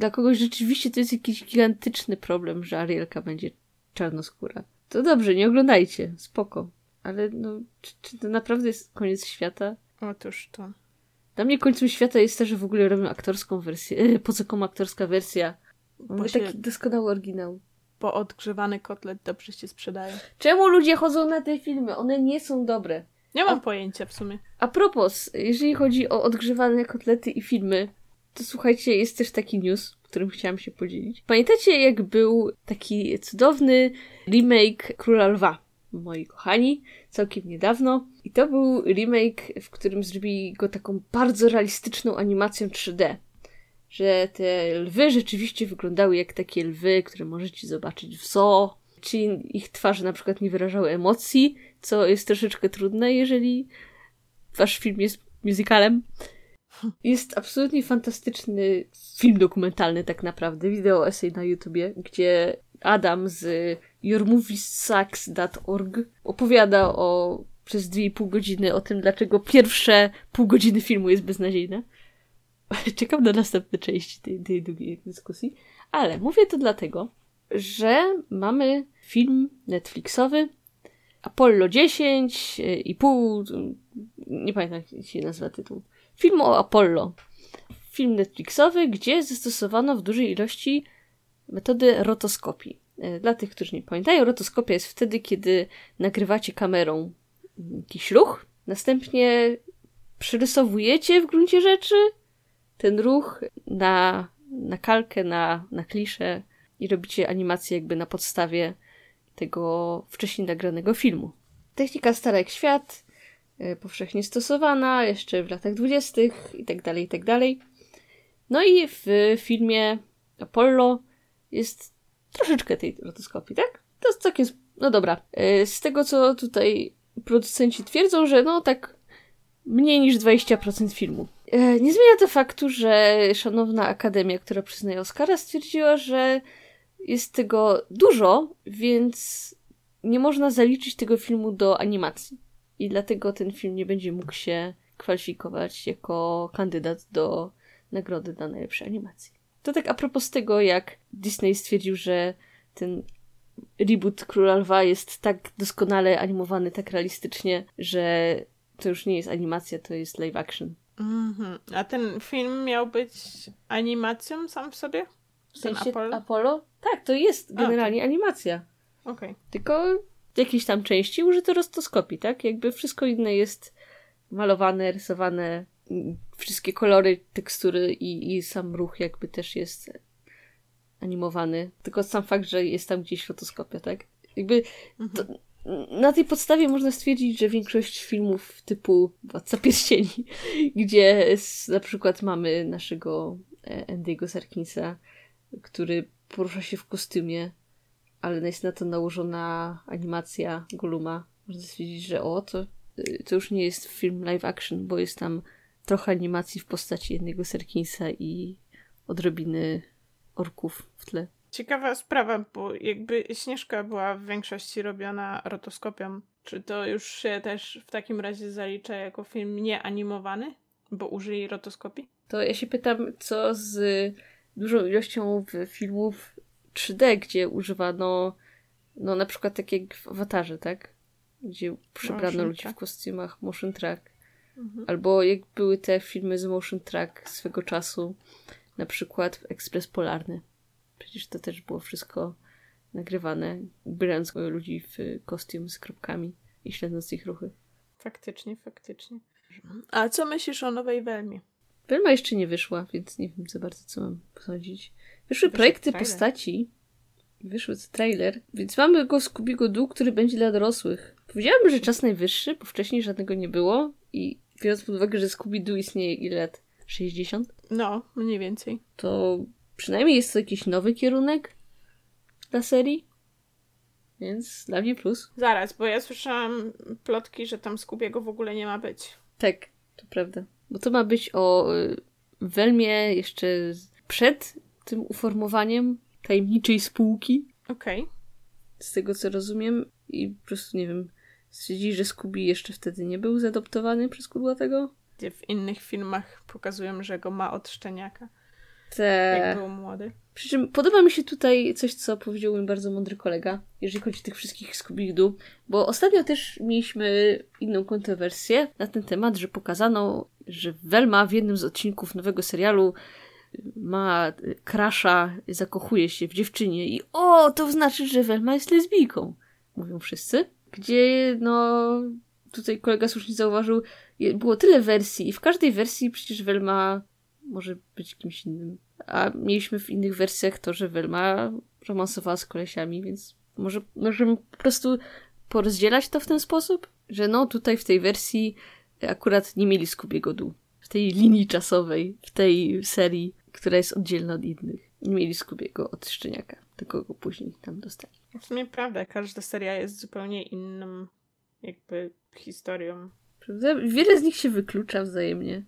dla kogoś rzeczywiście to jest jakiś gigantyczny problem, że Arielka będzie czarnoskóra, to dobrze, nie oglądajcie, spoko. Ale no, czy, czy to naprawdę jest koniec świata? Otóż to. Dla mnie końcem świata jest to, że w ogóle robią aktorską wersję. Po co komu aktorska wersja? Mamy taki doskonały oryginał. Bo odgrzewany kotlet dobrze się sprzedaje. Czemu ludzie chodzą na te filmy? One nie są dobre. Nie mam a, pojęcia w sumie. A propos, jeżeli chodzi o odgrzewane kotlety i filmy, to słuchajcie, jest też taki news, którym chciałam się podzielić. Pamiętacie, jak był taki cudowny remake Króla Lwa? moi kochani, całkiem niedawno. I to był remake, w którym zrobili go taką bardzo realistyczną animacją 3D. Że te lwy rzeczywiście wyglądały jak takie lwy, które możecie zobaczyć w zoo. Czyli ich twarze na przykład nie wyrażały emocji, co jest troszeczkę trudne, jeżeli wasz film jest musicalem. Jest absolutnie fantastyczny film dokumentalny tak naprawdę, wideo essay na YouTubie, gdzie Adam z yourmoviessucks.org opowiada o przez dwie i pół godziny o tym, dlaczego pierwsze pół godziny filmu jest beznadziejne. (laughs) Czekam na następne części tej, tej długiej dyskusji. Ale mówię to dlatego, że mamy film Netflixowy Apollo 10 i pół, nie pamiętam jak się nazywa tytuł. Film o Apollo. Film Netflixowy, gdzie zastosowano w dużej ilości metody rotoskopii. E, dla tych, którzy nie pamiętają, rotoskopia jest wtedy, kiedy nagrywacie kamerą jakiś ruch, następnie przerysowujecie w gruncie rzeczy ten ruch na, na kalkę, na, na kliszę i robicie animację jakby na podstawie tego wcześniej nagranego filmu. Technika stara jak świat, powszechnie stosowana jeszcze w latach dwudziestych i tak dalej, i tak dalej. No i w filmie Apollo jest troszeczkę tej rotoskopii, tak? To jest całkiem... No dobra. E, z tego, co tutaj producenci twierdzą, że no tak mniej niż 20% filmu. E, nie zmienia to faktu, że szanowna akademia, która przyznaje Oscara, stwierdziła, że jest tego dużo, więc nie można zaliczyć tego filmu do animacji. I dlatego ten film nie będzie mógł się kwalifikować jako kandydat do nagrody dla najlepszej animacji. To tak a propos tego, jak Disney stwierdził, że ten reboot Króla Lwa jest tak doskonale animowany, tak realistycznie, że to już nie jest animacja, to jest live action. Mm-hmm. A ten film miał być animacją sam w sobie? W sensie Apollo? Apollo? Tak, to jest generalnie a, to... animacja. Okej. Okay. Tylko jakiejś tam części użyto rostoskopii, tak? Jakby wszystko inne jest malowane, rysowane, wszystkie kolory, tekstury i, i sam ruch jakby też jest animowany. Tylko sam fakt, że jest tam gdzieś fotoskopia, tak? Jakby to, mhm. na tej podstawie można stwierdzić, że większość filmów typu Władca Pierścieni, (laughs) gdzie na przykład mamy naszego e, Andy'ego Serkinsa, który porusza się w kostiumie, ale jest na to nałożona animacja Goluma. Można stwierdzić, że o, to, to już nie jest film live action, bo jest tam trochę animacji w postaci jednego Serkinsa i odrobiny orków w tle. Ciekawa sprawa, bo jakby Śnieżka była w większości robiona rotoskopią. Czy to już się też w takim razie zalicza jako film nieanimowany, bo użyli rotoskopii? To ja się pytam, co z dużą ilością filmów 3D, gdzie używano no na przykład tak jak w Awatarze, tak? Gdzie przebrano ludzi track. w kostiumach motion track. Mhm. Albo jak były te filmy z motion track swego czasu, na przykład Ekspres Polarny. Przecież to też było wszystko nagrywane, ubierając ludzi w kostium z kropkami i śledząc ich ruchy. Faktycznie, faktycznie. A co myślisz o nowej Welmie? Welma jeszcze nie wyszła, więc nie wiem za bardzo, co mam posądzić. Wyszły Wyszedł projekty trailer. postaci, wyszły trailer, więc mamy go z Kubiego Dół, który będzie dla dorosłych. Powiedziałabym, że czas najwyższy, bo wcześniej żadnego nie było i biorąc pod uwagę, że Scooby-Doo istnieje ile lat? 60? No, mniej więcej. To przynajmniej jest to jakiś nowy kierunek dla serii. Więc dla mnie plus. Zaraz, bo ja słyszałam plotki, że tam Skubiego w ogóle nie ma być. Tak, to prawda. Bo to ma być o y, Welmie jeszcze przed tym uformowaniem tajemniczej spółki. Okej. Okay. Z tego co rozumiem. I po prostu nie wiem. Stwierdzili, że Scooby jeszcze wtedy nie był zadoptowany przez Kudłatego? W innych filmach pokazują, że go ma od szczeniaka. Te... Jak był młody. Przy czym podoba mi się tutaj coś, co powiedział mi bardzo mądry kolega, jeżeli chodzi o tych wszystkich Scooby-Doo, bo ostatnio też mieliśmy inną kontrowersję na ten temat, że pokazano, że Velma w jednym z odcinków nowego serialu ma krasza, zakochuje się w dziewczynie i o, to znaczy, że Velma jest lesbijką, mówią wszyscy. Gdzie, no, tutaj kolega słusznie zauważył, było tyle wersji i w każdej wersji przecież Velma może być kimś innym. A mieliśmy w innych wersjach to, że Velma romansowała z kolesiami, więc może możemy po prostu porozdzielać to w ten sposób, że no tutaj w tej wersji akurat nie mieli Skubiego dół. W tej linii czasowej, w tej serii, która jest oddzielna od innych. Nie mieli Skubiego od Szczeniaka, tylko go później tam dostali. W sumie prawda, każda seria jest zupełnie inną jakby historią. Prawda? Wiele z nich się wyklucza wzajemnie.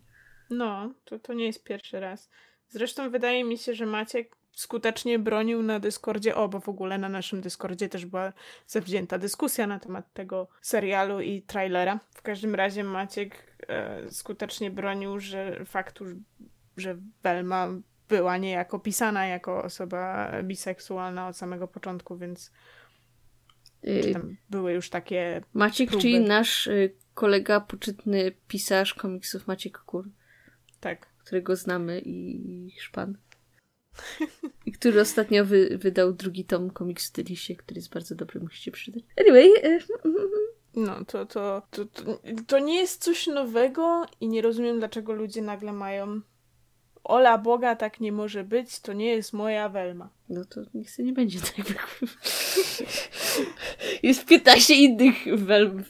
No, to, to nie jest pierwszy raz. Zresztą wydaje mi się, że Maciek skutecznie bronił na Dyskordzie, o, bo w ogóle na naszym Dyskordzie też była zawzięta dyskusja na temat tego serialu i trailera. W każdym razie Maciek e, skutecznie bronił, że faktu, że Velma była niejako pisana jako osoba biseksualna od samego początku, więc y, były już takie. Maciek, próby. czyli nasz y, kolega, poczytny pisarz komiksów Maciek Kur. Tak. Którego znamy i szpan. I który ostatnio wy, wydał drugi tom komiksu Delisie, który jest bardzo dobry, musicie przydać. Anyway. E, no, to, to, to, to, to nie jest coś nowego i nie rozumiem, dlaczego ludzie nagle mają Ola Boga, tak nie może być, to nie jest moja Welma. No to niech nie będzie tak. (laughs) jest 15 innych Welm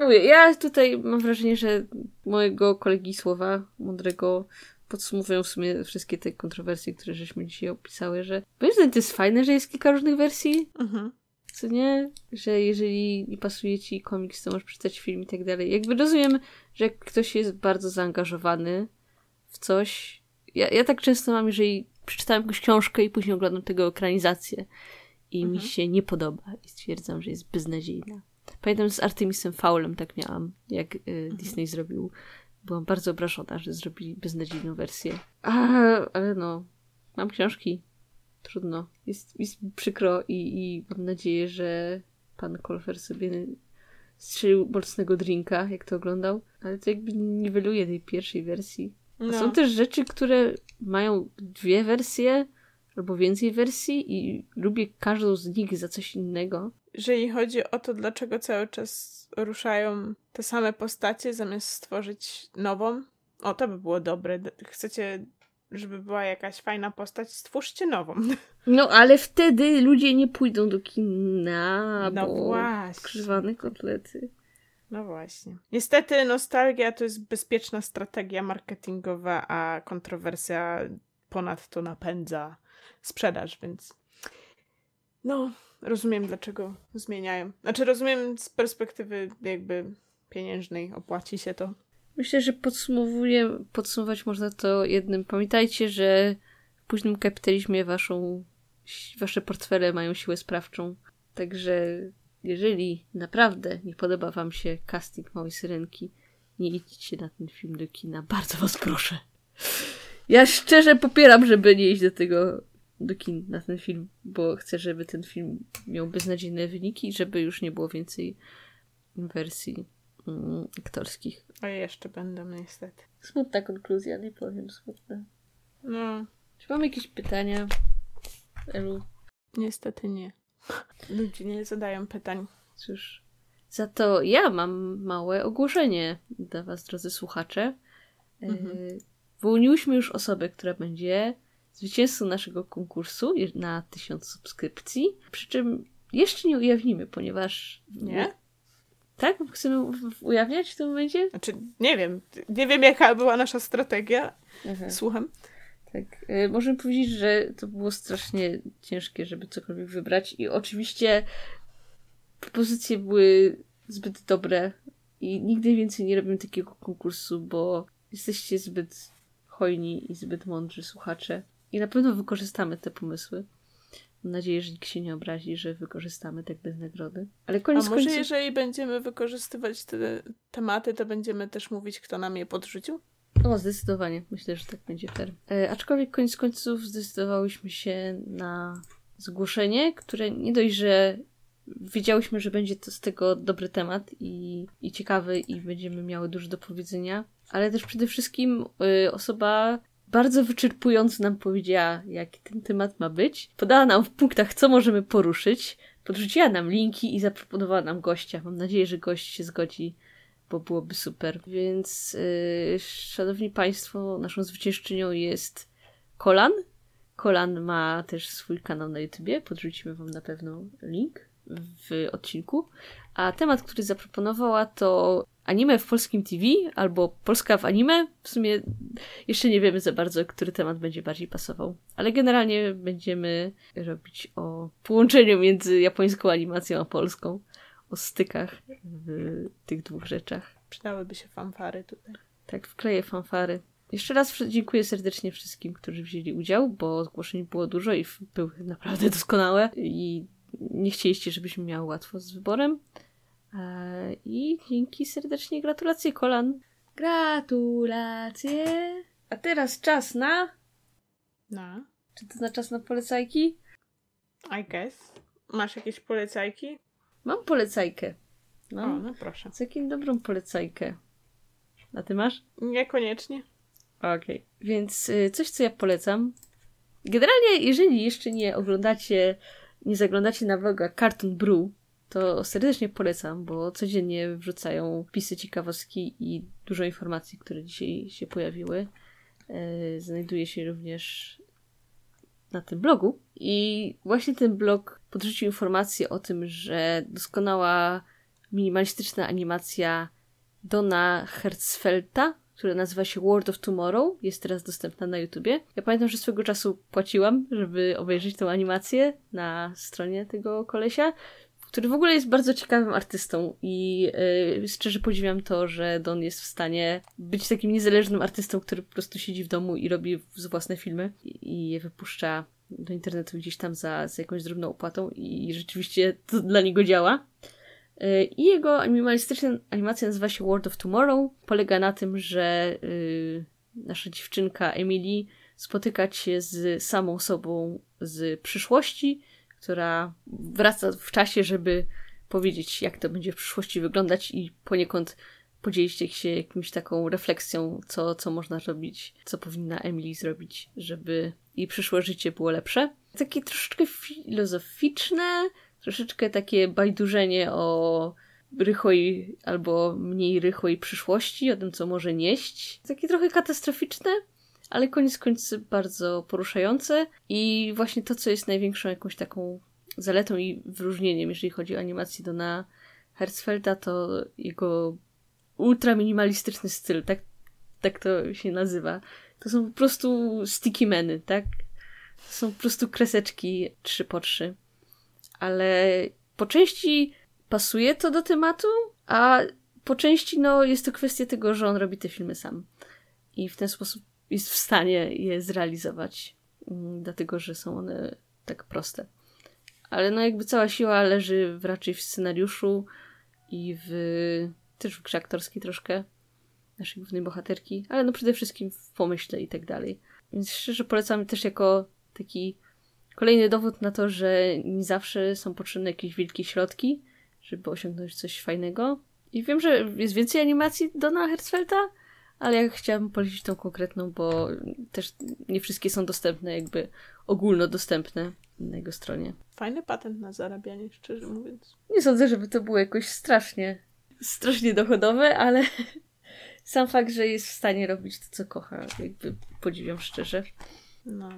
Mówię, ja tutaj mam wrażenie, że mojego kolegi słowa mądrego podsumowują w sumie wszystkie te kontrowersje, które żeśmy dzisiaj opisały, że moim zdaniem to jest fajne, że jest kilka różnych wersji. Mhm. Co nie? Że jeżeli nie pasuje ci komiks, to możesz przeczytać film i tak dalej. Jakby rozumiem, że jak ktoś jest bardzo zaangażowany w coś. Ja, ja tak często mam, jeżeli przeczytałem jakąś książkę i później oglądam tego ekranizację i mhm. mi się nie podoba i stwierdzam, że jest beznadziejna. Pamiętam z Artemisem Faulem tak miałam, jak y, mhm. Disney zrobił. Byłam bardzo obrażona, że zrobili beznadziejną wersję. A, ale no, mam książki. Trudno. Jest, jest przykro i, i mam nadzieję, że pan Kolfer sobie strzelił mocnego drinka, jak to oglądał. Ale to jakby niweluje tej pierwszej wersji. No. Są też rzeczy, które mają dwie wersje albo więcej wersji i lubię każdą z nich za coś innego jeżeli chodzi o to, dlaczego cały czas ruszają te same postacie, zamiast stworzyć nową, o to by było dobre. Chcecie, żeby była jakaś fajna postać, stwórzcie nową. (laughs) No, ale wtedy ludzie nie pójdą do kina, no bo właśnie. krzywane kotlety. No właśnie. Niestety nostalgia to jest bezpieczna strategia marketingowa, a kontrowersja ponadto napędza sprzedaż, więc no, rozumiem, dlaczego zmieniają. Znaczy, rozumiem z perspektywy jakby pieniężnej, opłaci się to. Myślę, że podsumowuję, podsumować można to jednym. Pamiętajcie, że późnym kapitalizmie waszą, wasze portfele mają siłę sprawczą. Także jeżeli naprawdę nie podoba wam się casting Małej Syrenki, nie idźcie na ten film do kina. Bardzo was proszę. Ja szczerze popieram, żeby nie iść do tego do kin na ten film, bo chcę, żeby ten film miał beznadziejne wyniki i żeby już nie było więcej wersji mm, aktorskich. A jeszcze będą niestety. Smutna konkluzja, nie powiem smutna. No. Czy mam jakieś pytania, Elu? Niestety nie. Ludzie nie zadają pytań. Cóż, za to ja mam małe ogłoszenie dla Was, drodzy słuchacze. Mhm. Wyłoniłyśmy już osobę, która będzie zwycięzcą naszego konkursu na tysiąc subskrypcji. Przy czym jeszcze nie ujawnimy, ponieważ. Nie? Tak? Chcemy ujawniać w tym momencie? Znaczy, nie wiem. Nie wiem, jaka była nasza strategia. Aha. Słucham. Tak. Y, możemy powiedzieć, że to było strasznie ciężkie, żeby cokolwiek wybrać. I oczywiście propozycje były zbyt dobre. I nigdy więcej nie robimy takiego konkursu, bo jesteście zbyt hojni i zbyt mądrzy słuchacze. I na pewno wykorzystamy te pomysły. Mam nadzieję, że nikt się nie obrazi, że wykorzystamy tak bez nagrody. Ale koniec A może końców... jeżeli będziemy wykorzystywać te tematy, to będziemy też mówić, kto nam je podrzucił? O, zdecydowanie. Myślę, że tak będzie fair. E, aczkolwiek koniec końców zdecydowałyśmy się na zgłoszenie, które nie dość, że wiedziałyśmy, że będzie to z tego dobry temat i, i ciekawy i będziemy miały dużo do powiedzenia, ale też przede wszystkim y, osoba bardzo wyczerpująco nam powiedziała, jaki ten temat ma być. Podała nam w punktach, co możemy poruszyć, podrzuciła nam linki i zaproponowała nam gościa. Mam nadzieję, że gość się zgodzi, bo byłoby super. Więc, yy, szanowni Państwo, naszą zwyciężczynią jest Kolan. Kolan ma też swój kanał na YouTubie, podrzucimy Wam na pewno link w odcinku. A temat, który zaproponowała, to anime w polskim TV albo Polska w anime. W sumie jeszcze nie wiemy za bardzo, który temat będzie bardziej pasował. Ale generalnie będziemy robić o połączeniu między japońską animacją a polską. O stykach w tych dwóch rzeczach. Przydałyby się fanfary tutaj. Tak, wkleję fanfary. Jeszcze raz dziękuję serdecznie wszystkim, którzy wzięli udział, bo zgłoszeń było dużo i były naprawdę doskonałe i nie chcieliście, żebyśmy miały łatwo z wyborem. I dzięki serdecznie, gratulacje kolan. Gratulacje. A teraz czas na. Na. Czy to na czas na polecajki? I guess. Masz jakieś polecajki? Mam polecajkę. No, o, no proszę. Całkiem dobrą polecajkę. A ty masz? Niekoniecznie. Okej. Okay. Więc y, coś, co ja polecam. Generalnie, jeżeli jeszcze nie oglądacie, nie zaglądacie na vloga Cartoon Brew, to serdecznie polecam, bo codziennie wrzucają pisy ciekawostki i dużo informacji, które dzisiaj się pojawiły. E, znajduje się również na tym blogu. I właśnie ten blog podrzucił informację o tym, że doskonała minimalistyczna animacja Dona Herzfelta, która nazywa się World of Tomorrow, jest teraz dostępna na YouTubie. Ja pamiętam, że swego czasu płaciłam, żeby obejrzeć tą animację na stronie tego kolesia który w ogóle jest bardzo ciekawym artystą i yy, szczerze podziwiam to, że Don jest w stanie być takim niezależnym artystą, który po prostu siedzi w domu i robi własne filmy i, i je wypuszcza do internetu gdzieś tam za, za jakąś drobną opłatą i rzeczywiście to dla niego działa. Y, I jego minimalistyczna animacja nazywa się World of Tomorrow. Polega na tym, że yy, nasza dziewczynka Emily spotykać się z samą sobą z przyszłości która wraca w czasie, żeby powiedzieć, jak to będzie w przyszłości wyglądać i poniekąd podzielić się jakimś taką refleksją, co, co można robić, co powinna Emily zrobić, żeby jej przyszłe życie było lepsze. Takie troszeczkę filozoficzne, troszeczkę takie bajdurzenie o rychłej albo mniej rychłej przyszłości, o tym, co może nieść. Takie trochę katastroficzne, ale koniec końców bardzo poruszające i właśnie to, co jest największą jakąś taką zaletą i wyróżnieniem, jeżeli chodzi o animację Dona Herzfelda, to jego ultra minimalistyczny styl, tak, tak to się nazywa. To są po prostu sticky meny, tak? To są po prostu kreseczki trzy po trzy. Ale po części pasuje to do tematu, a po części no, jest to kwestia tego, że on robi te filmy sam. I w ten sposób jest w stanie je zrealizować mm, dlatego że są one tak proste. Ale no jakby cała siła leży raczej w scenariuszu i w też w grze aktorskiej troszkę naszej głównej bohaterki, ale no przede wszystkim w pomyśle i tak dalej. Więc szczerze polecam też jako taki kolejny dowód na to, że nie zawsze są potrzebne jakieś wielkie środki, żeby osiągnąć coś fajnego. I wiem, że jest więcej animacji Dona Herzfelda, ale ja chciałam polecić tą konkretną, bo też nie wszystkie są dostępne, jakby ogólnodostępne na jego stronie. Fajny patent na zarabianie, szczerze mówiąc. Nie sądzę, żeby to było jakoś strasznie, strasznie dochodowe, ale (laughs) sam fakt, że jest w stanie robić to, co kocha, jakby podziwiam szczerze. No.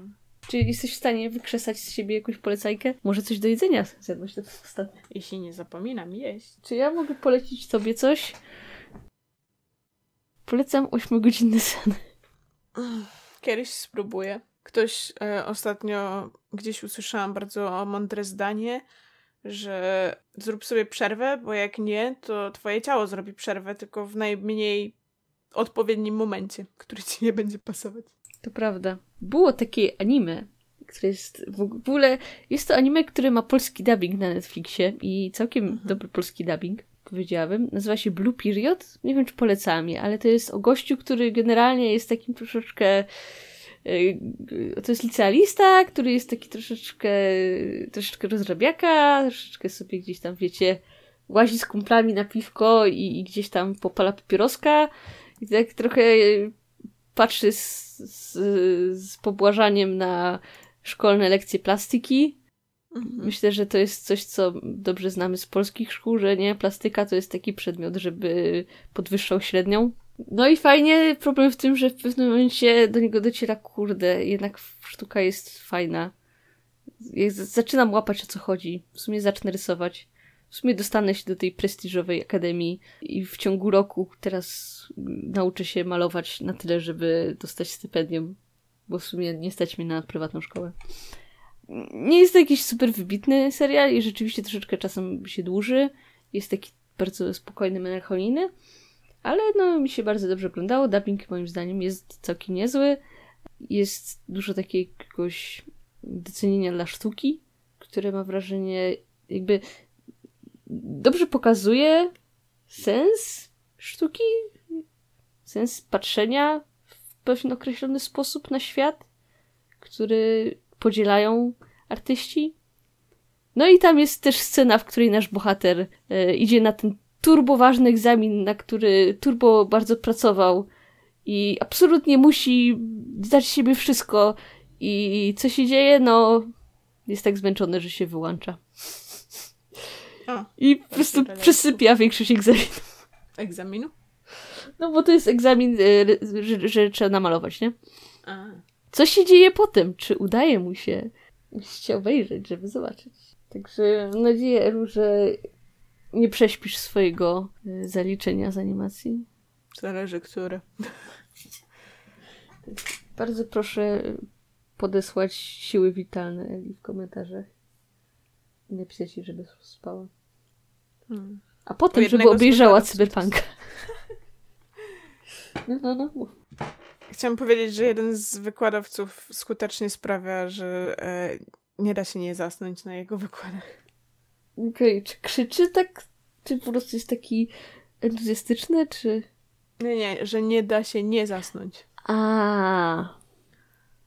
Czy jesteś w stanie wykrzesać z siebie jakąś polecajkę? Może coś do jedzenia zjadłeś to ostatnio? Jeśli nie zapominam jeść. Czy ja mogę polecić tobie coś? Polecam 8-godzinny sen. Kiedyś spróbuję. Ktoś e, ostatnio gdzieś usłyszałam bardzo mądre zdanie, że zrób sobie przerwę, bo jak nie, to twoje ciało zrobi przerwę, tylko w najmniej odpowiednim momencie, który ci nie będzie pasować. To prawda. Było takie anime, które jest w ogóle. Jest to anime, które ma polski dubbing na Netflixie i całkiem mhm. dobry polski dubbing, powiedziałabym. Nazywa się Blue Period. Nie wiem, czy polecam je, ale to jest o gościu, który generalnie jest takim troszeczkę. E, to jest licealista, który jest taki troszeczkę, troszeczkę rozrabiaka, troszeczkę sobie gdzieś tam, wiecie, łazi z kumplami na piwko i, i gdzieś tam popala papieroska i tak trochę patrzy z, z, z pobłażaniem na szkolne lekcje plastyki. Mhm. Myślę, że to jest coś, co dobrze znamy z polskich szkół, że nie, plastyka to jest taki przedmiot, żeby podwyższał średnią. No i fajnie, problem w tym, że w pewnym momencie do niego dociera, kurde, jednak sztuka jest fajna. Zaczynam łapać o co chodzi. W sumie zacznę rysować w sumie dostanę się do tej prestiżowej akademii i w ciągu roku teraz nauczę się malować na tyle, żeby dostać stypendium, bo w sumie nie stać mnie na prywatną szkołę. Nie jest to jakiś super wybitny serial i rzeczywiście troszeczkę czasem się dłuży. Jest taki bardzo spokojny, melancholijny, ale no mi się bardzo dobrze oglądało. Dubbing moim zdaniem jest całkiem niezły. Jest dużo jakiegoś docenienia dla sztuki, które ma wrażenie jakby dobrze pokazuje sens sztuki, sens patrzenia w pewien określony sposób na świat, który podzielają artyści. No i tam jest też scena, w której nasz bohater e, idzie na ten turbo ważny egzamin, na który turbo bardzo pracował i absolutnie musi zdać siebie wszystko. I co się dzieje? No, jest tak zmęczony, że się wyłącza. I po prostu przesypia większość egzaminów. Egzaminu? No bo to jest egzamin, e, że, że trzeba namalować, nie? A. Co się dzieje potem? Czy udaje mu się? Musicie obejrzeć, żeby zobaczyć. Także mam nadzieję, Eru, że nie prześpisz swojego e, zaliczenia z animacji. Zależy, które. Bardzo proszę podesłać siły witalne Eli w komentarzach i napisać jej, żeby spała. Hmm. A potem, żeby obejrzała cyberpunk. (laughs) No, no, no. Chciałam powiedzieć, że jeden z wykładowców skutecznie sprawia, że e, nie da się nie zasnąć na jego wykładach. Okej, okay. czy krzyczy tak? Czy po prostu jest taki entuzjastyczny, czy... Nie, nie, że nie da się nie zasnąć. A.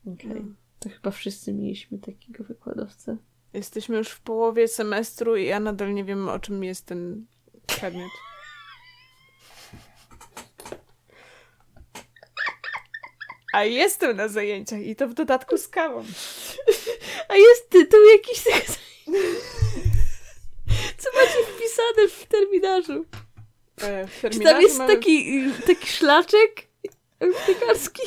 Okej. Okay. No. To chyba wszyscy mieliśmy takiego wykładowcę. Jesteśmy już w połowie semestru i ja nadal nie wiem, o czym jest ten przedmiot. A jestem na zajęciach i to w dodatku z kawą. (laughs) A jest tytuł jakiś tych (laughs) Co macie wpisane w terminarzu? E, w terminarzu Czy tam jest mamy... taki, taki szlaczek aptekarski?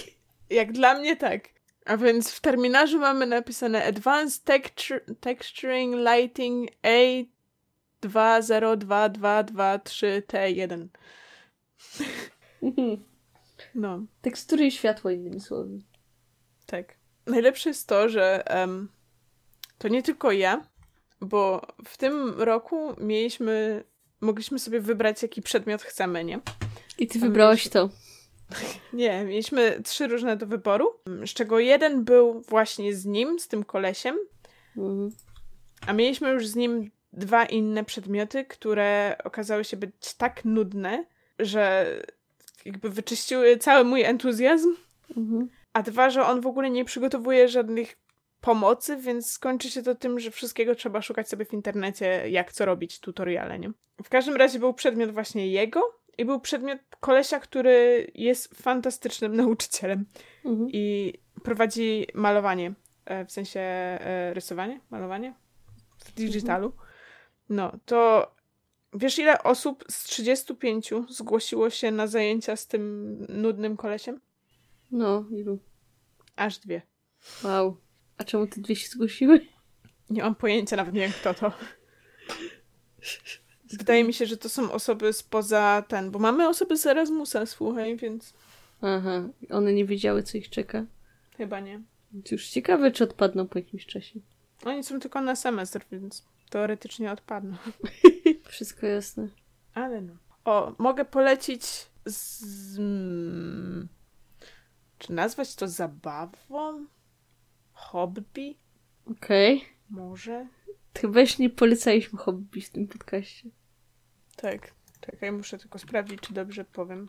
Jak dla mnie tak. A więc w terminarzu mamy napisane Advanced Texturing Lighting A202223T1. No. Tekstury i światło, innymi słowy. Tak. Najlepsze jest to, że um, to nie tylko ja, bo w tym roku mieliśmy, mogliśmy sobie wybrać, jaki przedmiot chcemy, nie? I ty Tam wybrałaś to. (laughs) Nie, mieliśmy trzy różne do wyboru, z czego jeden był właśnie z nim, z tym kolesiem, Mhm. a mieliśmy już z nim dwa inne przedmioty, które okazały się być tak nudne, że jakby wyczyściły cały mój entuzjazm, Mhm. a dwa, że on w ogóle nie przygotowuje żadnych pomocy, więc skończy się to tym, że wszystkiego trzeba szukać sobie w internecie, jak co robić, tutoriale, nie? W każdym razie był przedmiot właśnie jego i był przedmiot kolesia, który jest fantastycznym (laughs) nauczycielem Mhm. i prowadzi malowanie, e, w sensie e, rysowanie, malowanie w digitalu. No, to wiesz ile osób z 35 zgłosiło się na zajęcia z tym nudnym kolesiem? No, ilu? Aż dwie. Wow. A czemu te dwie się zgłosiły? Nie mam pojęcia nawet nie wiem kto to. Wydaje mi się, że to są osoby spoza ten, bo mamy osoby z Erasmusa, słuchaj, więc Aha. One nie wiedziały, co ich czeka. chyba nie. Już ciekawe, czy odpadną po jakimś czasie. Oni są tylko na semestr, więc teoretycznie odpadną. (laughs) Wszystko jasne. Ale no. O, mogę polecić z... Czy nazwać to zabawą? Hobby? Okej. Może? Chyba jeszcze nie polecaliśmy hobby w tym podcaście. Tak. Czekaj, muszę tylko sprawdzić, czy dobrze powiem.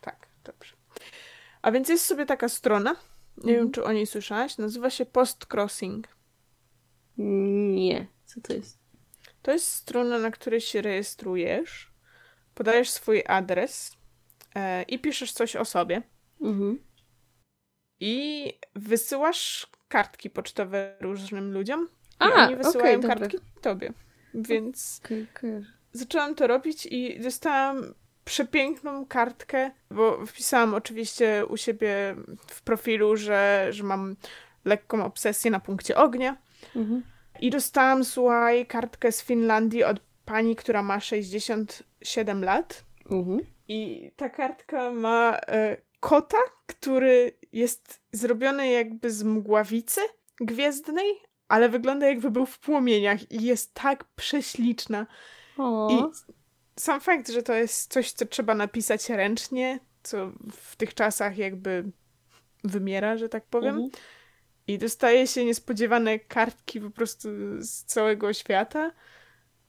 Tak, dobrze. A więc jest sobie taka strona, nie wiem, Mhm. czy o niej słyszałaś, nazywa się Post Crossing. Nie. Co to jest? To jest strona, na której się rejestrujesz, podajesz swój adres e, i piszesz coś o sobie. Mhm. I wysyłasz kartki pocztowe różnym ludziom. I A, oni wysyłają dobra. kartki tobie. Więc Okej, kojarzę. zaczęłam to robić i dostałam przepiękną kartkę, bo wpisałam oczywiście u siebie w profilu, że, że mam lekką obsesję na punkcie ognia. Mhm. I dostałam, słuchaj, kartkę z Finlandii od pani, która ma 67 lat. Mhm. I ta kartka ma e, kota, który jest zrobiony jakby z mgławicy gwiezdnej, ale wygląda jakby był w płomieniach i jest tak prześliczna. O. I sam fakt, że to jest coś, co trzeba napisać ręcznie, co w tych czasach jakby wymiera, że tak powiem. Mhm. I dostaje się niespodziewane kartki po prostu z całego świata.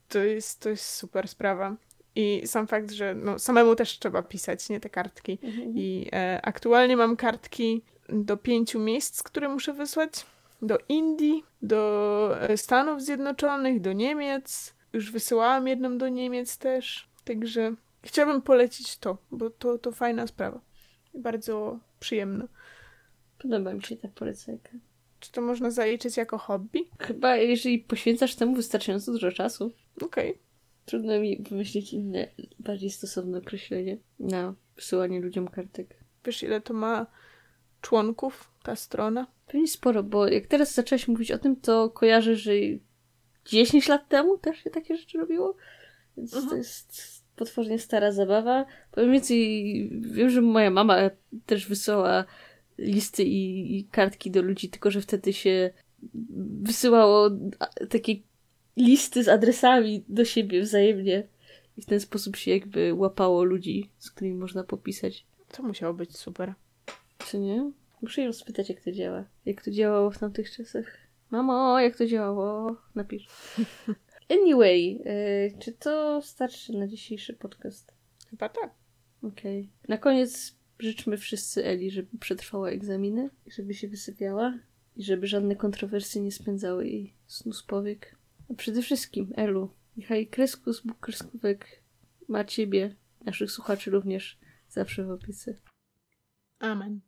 To jest, to jest super sprawa. I sam fakt, że no, samemu też trzeba pisać, nie te kartki. Mhm. I e, aktualnie mam kartki do pięciu miejsc, które muszę wysłać. Do Indii, do e, Stanów Zjednoczonych, do Niemiec. Już wysyłałam jedną do Niemiec też. Także chciałabym polecić to, bo to, to fajna sprawa. Bardzo przyjemna. Podoba mi się ta polecajka. Czy to można zaliczyć jako hobby? Chyba jeżeli poświęcasz temu wystarczająco dużo czasu, Okej. trudno mi wymyślić inne, bardziej stosowne określenie na wysyłanie ludziom kartek. Wiesz, ile to ma członków ta strona? Pewnie sporo, bo jak teraz zaczęłaś mówić o tym, to kojarzę, że 10 lat temu też się takie rzeczy robiło. Więc to Mhm. jest potwornie stara zabawa. Powiem więcej, wiem, że moja mama też wysłała listy i, i kartki do ludzi, tylko że wtedy się wysyłało takie listy z adresami do siebie wzajemnie. I w ten sposób się jakby łapało ludzi, z którymi można popisać. To musiało być super. Czy nie? Muszę ją spytać, jak to działa. Jak to działało w tamtych czasach. Mamo, jak to działało? Napisz. (laughs) Anyway, e, czy to starczy na dzisiejszy podcast? Chyba tak. Okej. Na koniec życzmy wszyscy Eli, żeby przetrwała egzaminy, żeby się wysypiała i żeby żadne kontrowersje nie spędzały jej snu z powiek. A przede wszystkim, Elu, niechaj Kreskus, Bóg Kreskówek ma ciebie, naszych słuchaczy również, zawsze w opiece. Amen.